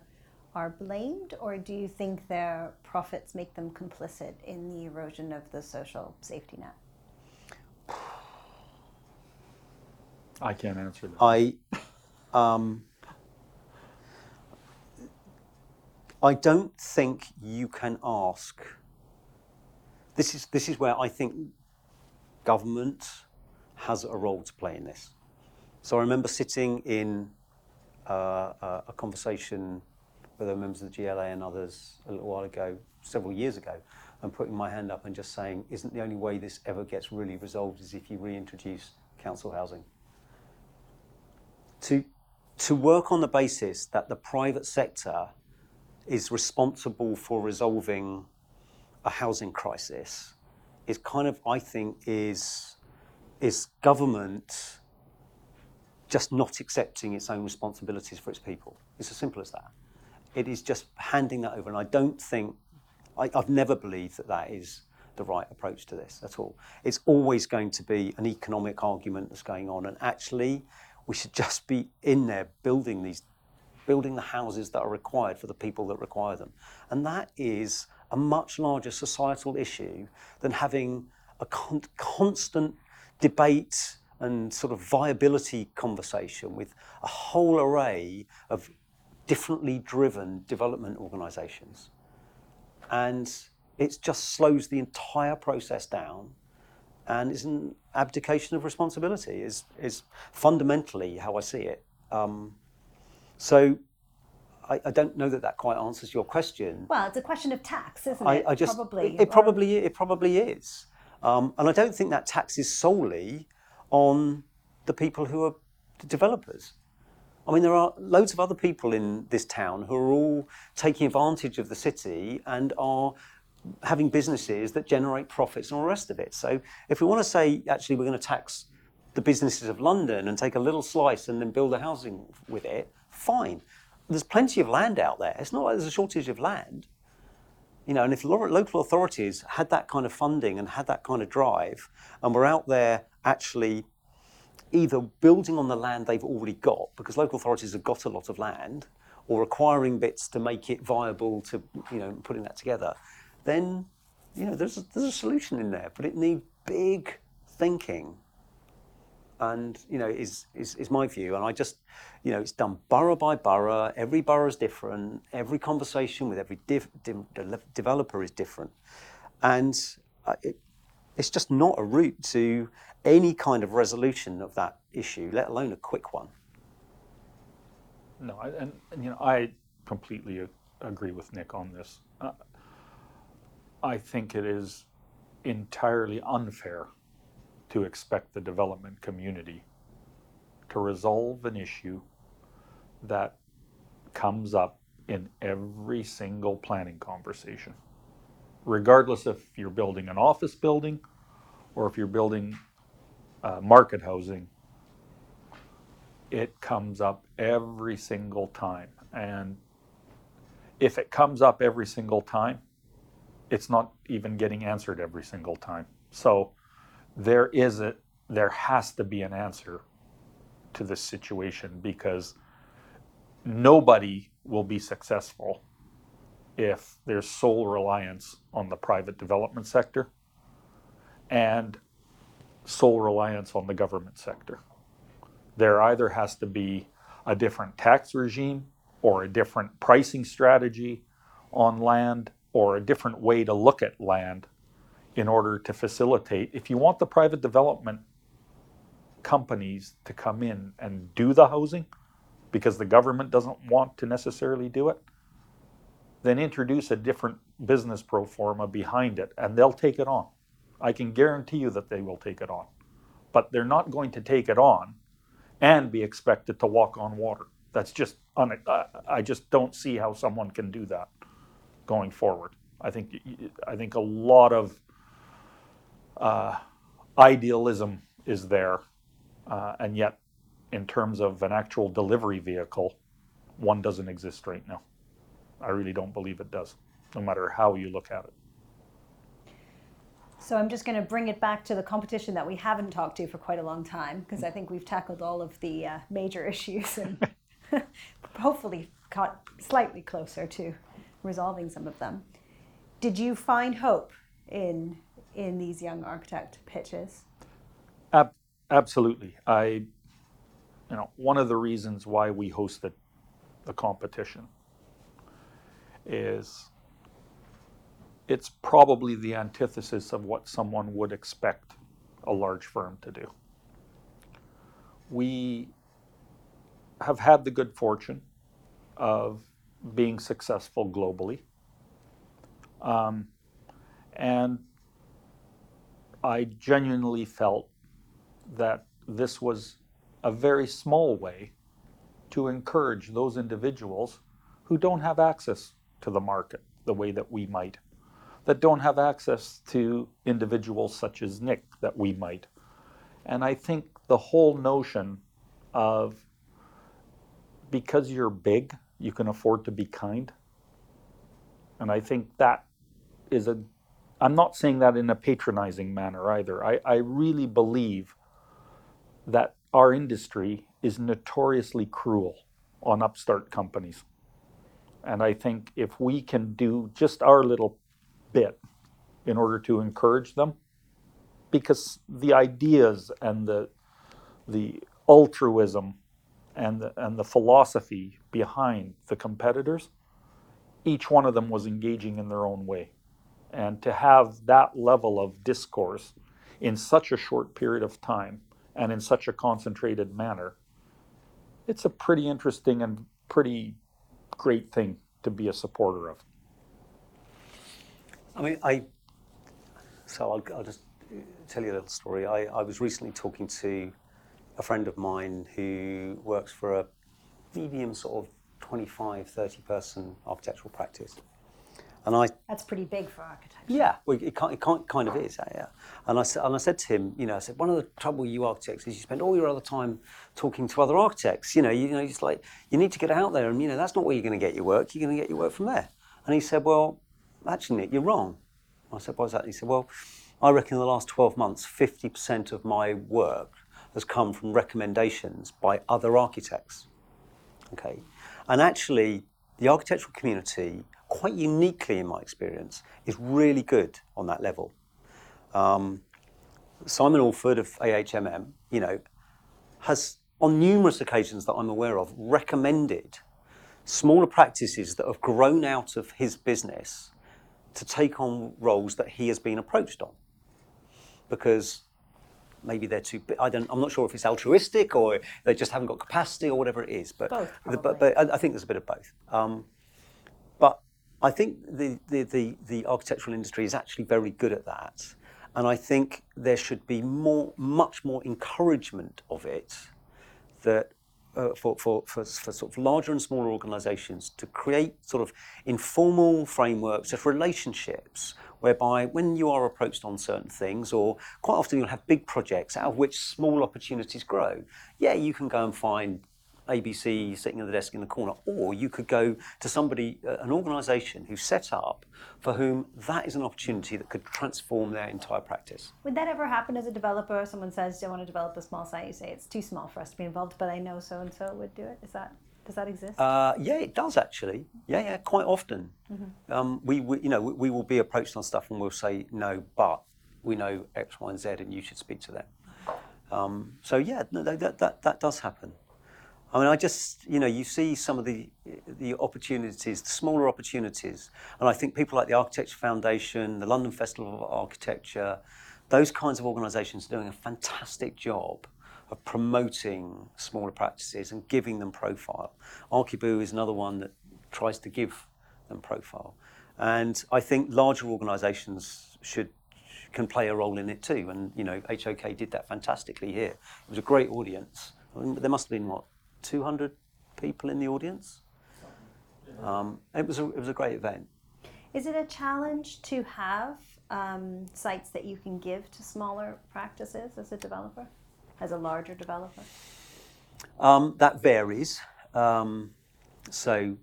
Speaker 4: are blamed, or do you think their profits make them complicit in the erosion of the social safety net?
Speaker 3: I can't answer that.
Speaker 2: I, um, I don't think you can ask. This is this is where I think government has a role to play in this. So I remember sitting in uh, a, a conversation with the members of the GLA and others a little while ago, several years ago, and putting my hand up and just saying, isn't the only way this ever gets really resolved is if you reintroduce council housing? To, to work on the basis that the private sector is responsible for resolving a housing crisis is kind of, I think, is, is government just not accepting its own responsibilities for its people. It's as simple as that it is just handing that over. And I don't think, I, I've never believed that that is the right approach to this at all. It's always going to be an economic argument that's going on. And actually, we should just be in there building these, building the houses that are required for the people that require them. And that is a much larger societal issue than having a con- constant debate and sort of viability conversation with a whole array of differently driven development organisations, and it just slows the entire process down and is an abdication of responsibility is is fundamentally how I see it. Um, so I, I, don't know that that quite answers your question.
Speaker 4: Well, it's a question of tax, isn't
Speaker 2: I,
Speaker 4: it?
Speaker 2: I just
Speaker 4: probably.
Speaker 2: it, it probably it probably is, um, and I don't think that tax is solely on the people who are the developers. I mean, there are loads of other people in this town who are all taking advantage of the city and are having businesses that generate profits and all the rest of it. So if we want to say, actually, we're going to tax the businesses of London and take a little slice and then build a housing with it, fine. There's plenty of land out there. It's not like there's a shortage of land. You know, and if local authorities had that kind of funding and had that kind of drive, and were out there actually either building on the land they've already got, because local authorities have got a lot of land, or acquiring bits to make it viable to, you know, putting that together, then you know there's a, there's a solution in there, but it needs big thinking. And you know is, is is my view, and I just you know it's done borough by borough. Every borough is different. Every conversation with every div, div, developer is different, and uh, it, it's just not a route to any kind of resolution of that issue, let alone a quick one.
Speaker 3: No, I, and, and, you know I completely agree with Nick on this. Uh, I think it is entirely unfair to expect the development community to resolve an issue that comes up in every single planning conversation, regardless if you're building an office building or if you're building uh, market housing. It comes up every single time. And if it comes up every single time, it's not even getting answered every single time. So there is a there has to be an answer to this situation because nobody will be successful if there's sole reliance on the private development sector and sole reliance on the government sector. There either has to be a different tax regime or a different pricing strategy on land or a different way to look at land in order to facilitate. If you want the private development companies to come in and do the housing because the government doesn't want to necessarily do it, then introduce a different business pro forma behind it and they'll take it on. I can guarantee you that they will take it on. But they're not going to take it on and be expected to walk on water. That's just, un- I just don't see how someone can do that going forward. I think I think a lot of uh, idealism is there, uh, and yet, in terms of an actual delivery vehicle, one doesn't exist right now. I really don't believe it does, no matter how you look at it.
Speaker 4: So I'm just going to bring it back to the competition that we haven't talked to for quite a long time, because I think we've tackled all of the uh, major issues and hopefully got slightly closer to resolving some of them. Did you find hope in in these young architect pitches?
Speaker 3: Ab- absolutely. I, you know, one of the reasons why we hosted the competition is it's probably the antithesis of what someone would expect a large firm to do. We have had the good fortune of being successful globally. Um, and I genuinely felt that this was a very small way to encourage those individuals who don't have access to the market the way that we might, that don't have access to individuals such as Nick that we might. And I think the whole notion of because you're big, you can afford to be kind. And I think that is a, I'm not saying that in a patronizing manner either. I, I really believe that our industry is notoriously cruel on upstart companies. And I think if we can do just our little bit in order to encourage them, because the ideas and the the altruism and the, and the philosophy behind the competitors, each one of them was engaging in their own way. And to have that level of discourse in such a short period of time and in such a concentrated manner, it's a pretty interesting and pretty great thing to be a supporter of.
Speaker 2: I mean, I. So I'll, I'll just tell you a little story. I, I was recently talking to a friend of mine who works for a medium sort of 25, 30 person architectural practice. And I
Speaker 4: That's pretty big for architecture.
Speaker 2: Yeah, well, it, kind, it kind, kind of is. Yeah. And I, said- and I said to him, you know, I said, one of the trouble you architects is you spend all your other time talking to other architects. You know, you know, it's like you need to get out there, and you know, that's not where you're going to get your work. You're going to get your work from there. And he said, well, actually, Nick, you're wrong. I said, why's that? He said, well, I reckon in the last 12 months, 50% of my work has come from recommendations by other architects. Okay. And actually, the architectural community, quite uniquely in my experience, is really good on that level. Um, Simon Alford of AHMM, you know, has on numerous occasions that I'm aware of recommended smaller practices that have grown out of his business to take on roles that he has been approached on because maybe they're too big. I don't, I'm not sure if it's altruistic or they just haven't got capacity or whatever it is. But,
Speaker 4: Both,
Speaker 2: but, but I, I think there's a bit of both. Um, but I think the, the, the, the architectural industry is actually very good at that. And I think there should be more, much more encouragement of it that uh, for, for, for, for sort of larger and smaller organisations to create sort of informal frameworks of relationships whereby when you are approached on certain things or quite often you'll have big projects out of which small opportunities grow yeah you can go and find ABC sitting at the desk in the corner, or you could go to somebody, uh, an organisation who's set up for whom that is an opportunity that could transform their entire practice.
Speaker 4: Would that ever happen as a developer? Someone says, "I want to develop a small site." You say it's too small for us to be involved, but I know so and so would do it. Is that does that exist?
Speaker 2: Uh, yeah, it does actually. Yeah, yeah, quite often. Um, we, we, you know, we, we will be approached on stuff and we'll say no, but we know X, Y, and Z, and you should speak to them. Um, so yeah, no, that, that that does happen. I mean, I just, you know, you see some of the the opportunities, the smaller opportunities, and I think people like the Architecture Foundation, the London Festival of Architecture, those kinds of organisations are doing a fantastic job of promoting smaller practices and giving them profile. Archiboo is another one that tries to give them profile, and I think larger organisations should can play a role in it too. And you know, HOK did that fantastically here. It was a great audience. I mean, there must have been what 200 people in the audience. Um, it was a, it was a great event.
Speaker 4: Is it a challenge to have um, sites that you can give to smaller practices as a developer, as a larger developer?
Speaker 2: Um, that varies. Um, so,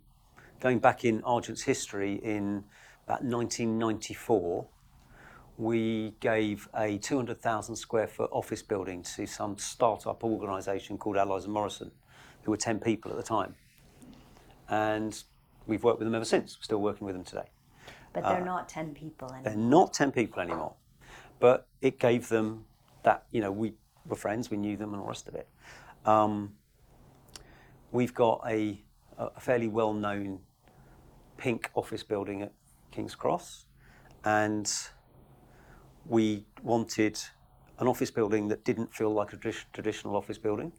Speaker 2: going back in Argent's history, in about 1994, we gave a 200,000 square foot office building to some startup organisation called Allies and Morrison, who were 10 people at the time. And we've worked with them ever since. We're still working with them today.
Speaker 4: But they're not ten people anymore.
Speaker 2: They're not 10 people anymore. But it gave them that, you know, we were friends, we knew them, and all the rest of it. Um, we've got a, a fairly well known pink office building at King's Cross, and we wanted an office building that didn't feel like a tradi- traditional office building.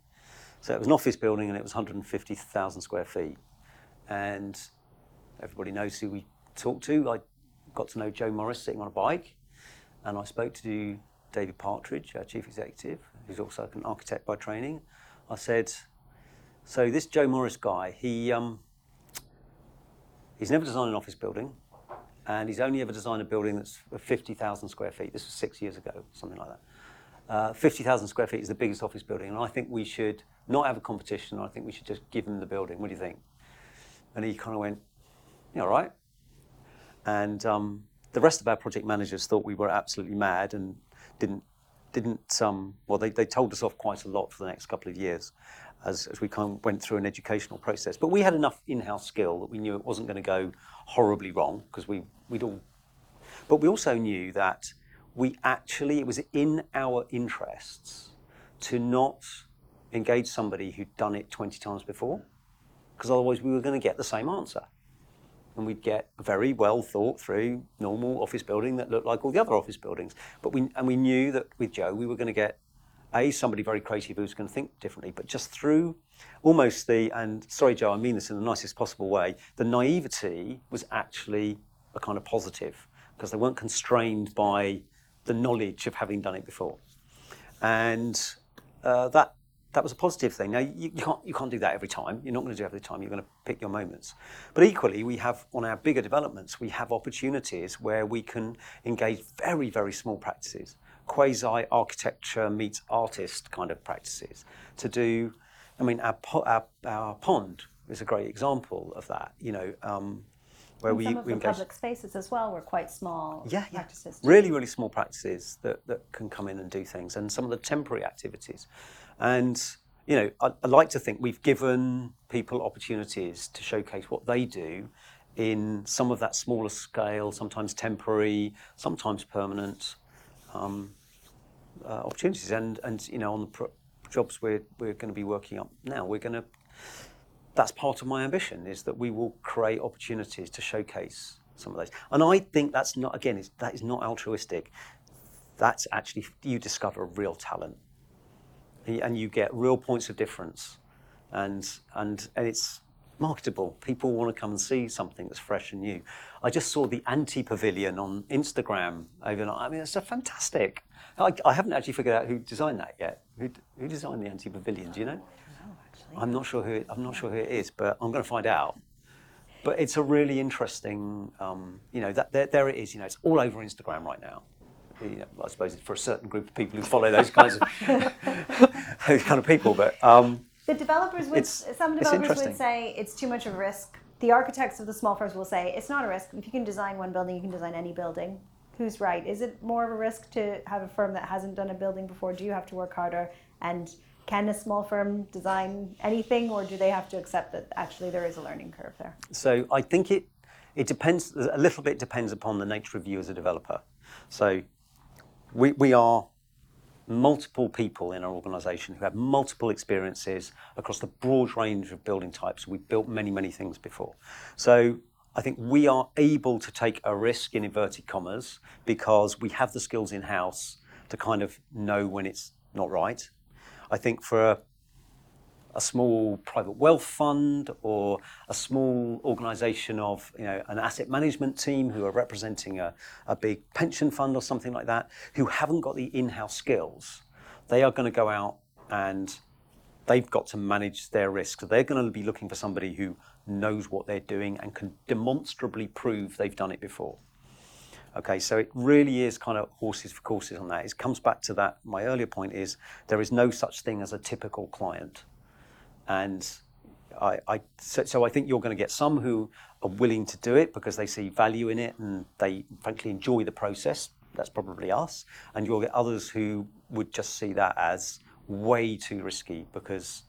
Speaker 2: So it was an office building and it was 150,000 square feet. And everybody knows who we talked to. I got to know Joe Morris sitting on a bike, and I spoke to David Partridge, our chief executive, who's also an architect by training. I said, "So this Joe Morris guy, he um, he's never designed an office building, and he's only ever designed a building that's 50,000 square feet. This was six years ago, something like that." Uh, 50,000 square feet is the biggest office building, and I think we should not have a competition. I think we should just give him the building. What do you think? And he kind of went, "Yeah, all right." And um, the rest of our project managers thought we were absolutely mad and didn't didn't um, well they, they told us off quite a lot for the next couple of years as, as we kind of went through an educational process. But we had enough in-house skill that we knew it wasn't going to go horribly wrong because we we'd all. But we also knew that we actually it was in our interests to not engage somebody who'd done it 20 times before, because otherwise we were going to get the same answer. And we'd get a very well thought through normal office building that looked like all the other office buildings. But we, and we knew that with Joe, we were going to get a somebody very creative who was going to think differently, but just through almost the and sorry, Joe, I mean this in the nicest possible way. The naivety was actually a kind of positive because they weren't constrained by the knowledge of having done it before, and uh, that that was a positive thing. Now you, you, can't you can't do that every time. You're not going to do every time. You're going to pick your moments. But equally, we have on our bigger developments, we have opportunities where we can engage very very small practices quasi architecture meets artist kind of practices to do. I mean, our, our, our pond is a great example of that. You know, um, where
Speaker 4: and
Speaker 2: we,
Speaker 4: some of
Speaker 2: we
Speaker 4: the
Speaker 2: engage.
Speaker 4: public spaces as well were quite small
Speaker 2: Yeah, yeah.
Speaker 4: practices.
Speaker 2: Really, really small practices that, that can come in and do things, and some of the temporary activities. And, you know, I, I like to think we've given people opportunities to showcase what they do in some of that smaller scale, sometimes temporary, sometimes permanent um, uh, opportunities. And, and, you know, on the pro- jobs we're, we're going to be working up now, we're going to that's part of my ambition is that we will create opportunities to showcase some of those. And I think that's not again, that is not altruistic. That's actually you discover real talent, and you get real points of difference, and and and it's marketable. People want to come and see something that's fresh and new. I just saw the Antepavilion on Instagram overnight. I mean, it's a fantastic. I, I haven't actually figured out who designed that yet. Who, who designed the Antepavilion? Do you know? I'm not sure who it, I'm not sure who it is, but I'm going to find out. But it's a really interesting, um, you know, that there, there it is. You know, it's all over Instagram right now. You know, I suppose it's for a certain group of people who follow those kinds of those kind of people. But um,
Speaker 4: The developers would, some developers would say it's too much of a risk. The architects of the small firms will say it's not a risk. If you can design one building, you can design any building. Who's right? Is it more of a risk to have a firm that hasn't done a building before? Do you have to work harder? And can a small firm design anything, or do they have to accept that actually there is a learning curve there?
Speaker 2: So I think it it depends a little bit depends upon the nature of you as a developer. So we we are multiple people in our organisation who have multiple experiences across the broad range of building types. We've built many many things before, so. I think we are able to take a risk in inverted commas because we have the skills in house to kind of know when it's not right. I think for a, a small private wealth fund or a small organization of you know an asset management team who are representing a, a big pension fund or something like that who haven't got the in-house skills they are going to go out and they've got to manage their risk. They're going to be looking for somebody who knows what they're doing and can demonstrably prove they've done it before Okay, so it really is kind of horses for courses on that. It comes back to that. My earlier point is there is no such thing as a typical client, and I, I so, so I think you're going to get some who are willing to do it because they see value in it and they frankly enjoy the process. That's probably us, and you'll get others who would just see that as way too risky because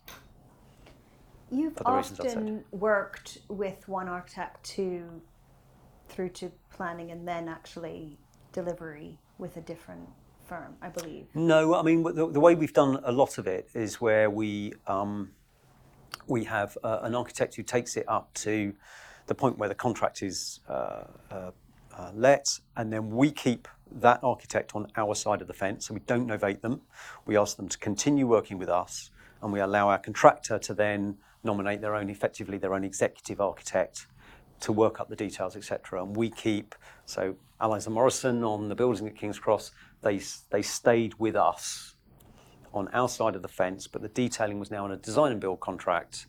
Speaker 4: You've
Speaker 2: For the reasons I've said.
Speaker 4: often worked with one architect to through to planning and then actually delivery with a different firm, I believe.
Speaker 2: No, I mean the, the way we've done a lot of it is where we um, we have uh, an architect who takes it up to the point where the contract is uh, uh, uh, let, and then we keep that architect on our side of the fence, so we don't novate them. We ask them to continue working with us, and we allow our contractor to then nominate their own, effectively their own executive architect to work up the details, etc. And we keep so Allies and Morrison on the building at King's Cross. They they stayed with us on our side of the fence, but the detailing was now on a design and build contract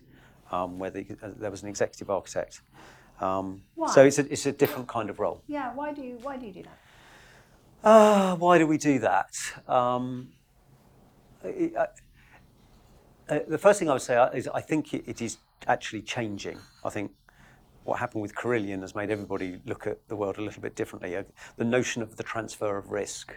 Speaker 2: um, where the, uh, there was an executive architect. Um, so it's a, it's a different kind of role.
Speaker 4: Yeah, why do you why do you do that?
Speaker 2: Ah, why do we do that? Um, I- I- uh, the first thing I would say is I think it, it is actually changing. I think what happened with Carillion has made everybody look at the world a little bit differently. Uh, The notion of the transfer of risk.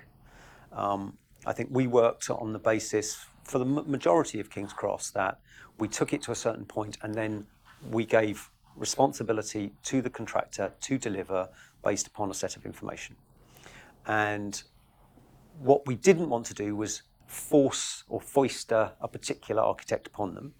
Speaker 2: Um, I think we worked on the basis for the majority of King's Cross that we took it to a certain point and then we gave responsibility to the contractor to deliver based upon a set of information. And what we didn't want to do was force or foist a, a particular architect upon them.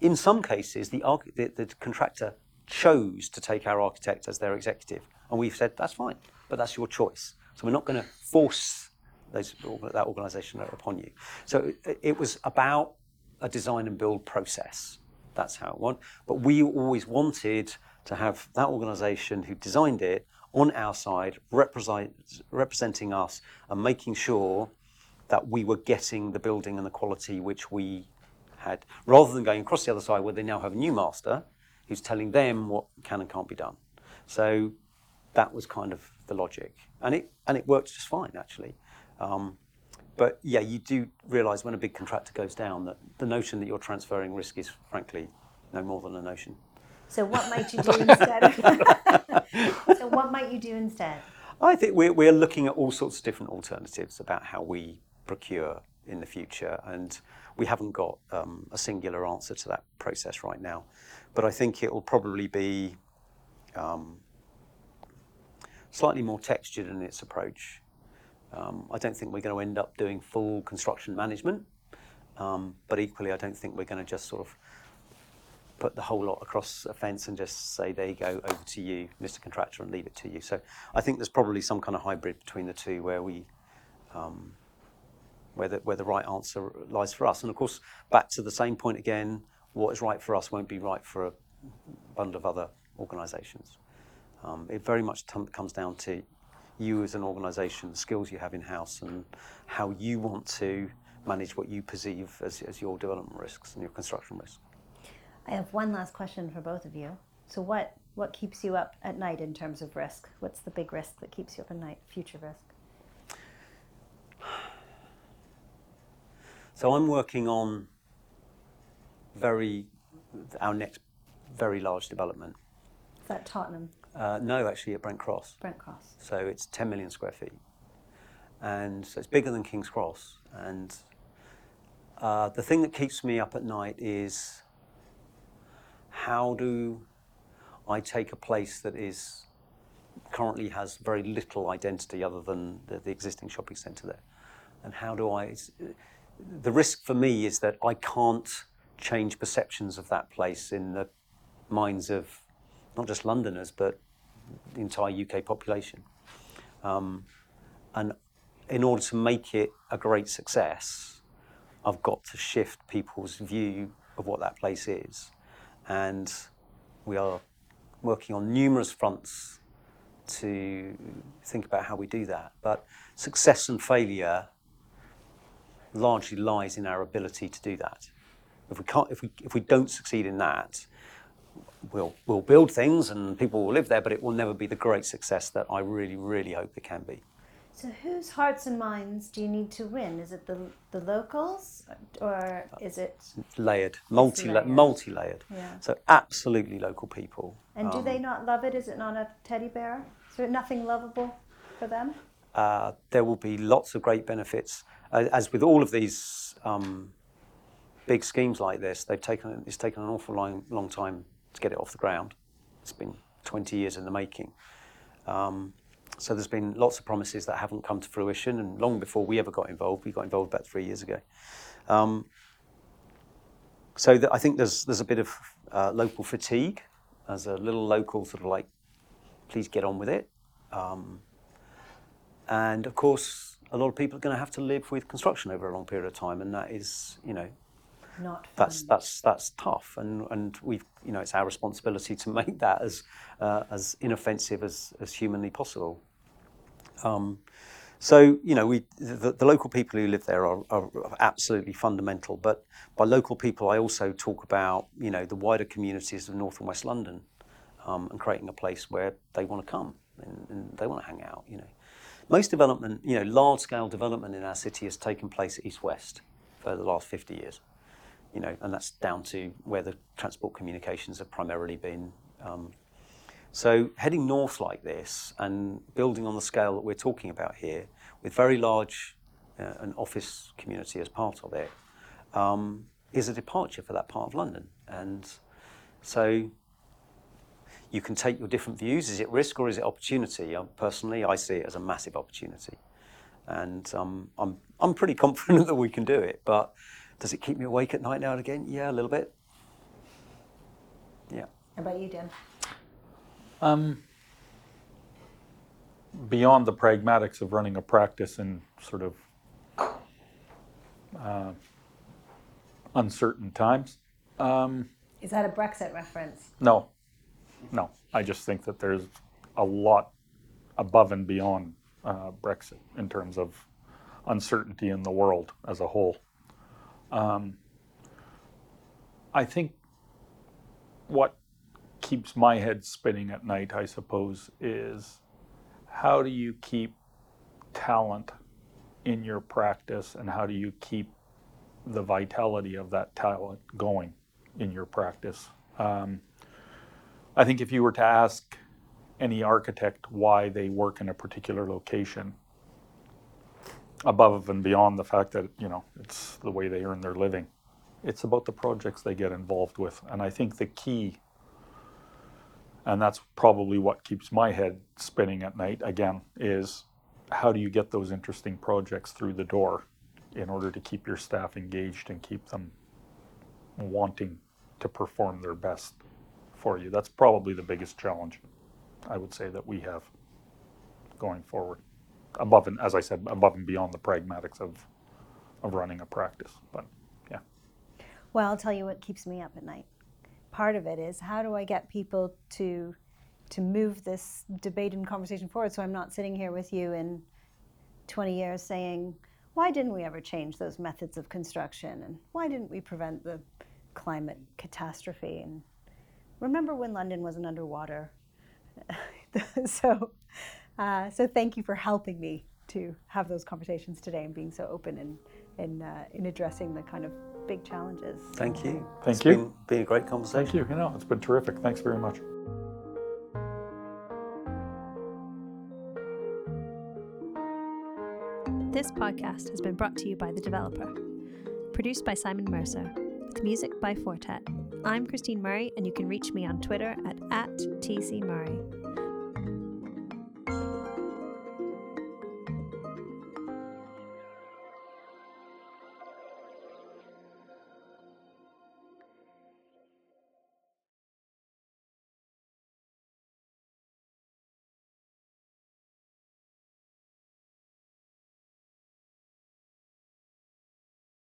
Speaker 2: In some cases, the, arch- the, the contractor chose to take our architect as their executive, and we've said that's fine, but that's your choice. So we're not going to force those, that organisation upon you. So it, was about a design and build process. That's how it went. But we always wanted to have that organisation who designed it on our side, represent, representing us, and making sure that we were getting the building and the quality which we had, rather than going across the other side where they now have a new master who's telling them what can and can't be done. So that was kind of the logic, and it and it worked just fine actually. Um, but yeah, you do realise when a big contractor goes down that the notion that you're transferring risk is frankly no more than a notion.
Speaker 4: So what might you do instead? so what might you do instead?
Speaker 2: I think we're, we're looking at all sorts of different alternatives about how we procure in the future, and we haven't got um, a singular answer to that process right now. But I think it will probably be um, slightly more textured in its approach. Um, I don't think we're going to end up doing full construction management, um, but equally, I don't think we're going to just sort of put the whole lot across a fence and just say, there you go, over to you, Mr. Contractor, and leave it to you. So I think there's probably some kind of hybrid between the two where we, um, where, the, where the right answer lies for us. And of course, back to the same point again, what is right for us won't be right for a bundle of other organisations. Um, it very much t- comes down to you as an organisation, the skills you have in house, and how you want to manage what you perceive as, as your development risks and your construction risks.
Speaker 4: I have one last question for both of you. So what what keeps you up at night in terms of risk? What's the big risk that keeps you up at night? Future risk.
Speaker 2: So I'm working on very our next very large development.
Speaker 4: Is that Tottenham,
Speaker 2: Uh, no, actually at Brent Cross.
Speaker 4: Brent Cross?
Speaker 2: So it's 10 million square feet. And so it's bigger than King's Cross. And uh, the thing that keeps me up at night is how do I take a place that is currently has very little identity other than the, the existing shopping centre there? And how do I. The risk for me is that I can't change perceptions of that place in the minds of not just Londoners, but the entire UK population. Um, and in order to make it a great success, I've got to shift people's view of what that place is. And we are working on numerous fronts to think about how we do that. But success and failure largely lies in our ability to do that. If we can't, if we if we don't succeed in that, we'll we'll build things and people will live there, but it will never be the great success that I really really hope it can be.
Speaker 4: So whose hearts and minds do you need to win? Is it the the locals or is it
Speaker 2: Layered, multi
Speaker 4: layered.
Speaker 2: multi layered.
Speaker 4: Yeah.
Speaker 2: So absolutely local people.
Speaker 4: and do
Speaker 2: Um,
Speaker 4: they not love it? Is it not a teddy bear? Is there nothing lovable for them?
Speaker 2: uh, there will be lots of great benefits. Uh, as with all of these um, big schemes like this, they've taken it's taken an awful long, long time to get it off the ground. It's been 20 years in the making. Um, so there's been lots of promises that haven't come to fruition, and long before we ever got involved, we got involved about three years ago. Um, so I think there's there's a bit of uh, local fatigue as a little local sort of like, please get on with it. Um, and of course, a lot of people are going to have to live with construction over a long period of time, and that is, you know,
Speaker 4: Not
Speaker 2: that's that's that's tough, and and we've, you know, it's our responsibility to make that as uh, as inoffensive as as humanly possible. Um, so you know, we the, the local people who live there are, are absolutely fundamental. But by local people, I also talk about you know the wider communities of North and West London, um, and creating a place where they want to come and, and they want to hang out. You know, most development, you know, large scale development in our city has taken place east west for the last 50 years. You know, and that's down to where the transport communications have primarily been. Um, so heading north like this and building on the scale that we're talking about here, with very large uh, an office community as part of it, um, is a departure for that part of London. And so you can take your different views. Is it risk or is it opportunity? Um, personally, I see it as a massive opportunity. and um, I'm I'm pretty confident that we can do it. But does it keep me awake at night now and again? Yeah, a little bit. Yeah.
Speaker 4: How about you, Dan?
Speaker 3: Um, beyond the pragmatics of running a practice in sort of uh, uncertain times, um,
Speaker 4: Is that a Brexit reference?
Speaker 3: no, no. I just think that there's a lot above and beyond uh, Brexit in terms of uncertainty in the world as a whole. Um, I think what keeps my head spinning at night, I suppose, is how do you keep talent in your practice and how do you keep the vitality of that talent going in your practice? Um, I think if you were to ask any architect why they work in a particular location, above and beyond the fact that you know it's the way they earn their living, it's about the projects they get involved with, and I think the key, and that's probably what keeps my head spinning at night. Again, is how do you get those interesting projects through the door in order to keep your staff engaged and keep them wanting to perform their best for you. That's probably the biggest challenge I would say that we have going forward. Above and as I said, above and beyond the pragmatics of of running a practice. But yeah.
Speaker 4: Well, I'll tell you what keeps me up at night. Part of it is how do I get people to to move this debate and conversation forward so I'm not sitting here with you in 20 years saying, why didn't we ever change those methods of construction and why didn't we prevent the climate catastrophe and remember when London wasn't underwater? so uh, so thank you for helping me to have those conversations today and being so open and in, uh, in addressing the kind of big challenges.
Speaker 2: Thank you.
Speaker 3: Thank
Speaker 2: It's
Speaker 3: you.
Speaker 2: Been, been a great conversation.
Speaker 3: Thank you. You know, it's been terrific. Thanks very much.
Speaker 1: This podcast has been brought to you by The Developer. Produced by Simon Mercer. With music by Fortet. I'm Christine Murray, and you can reach me on Twitter at, at TCMurray.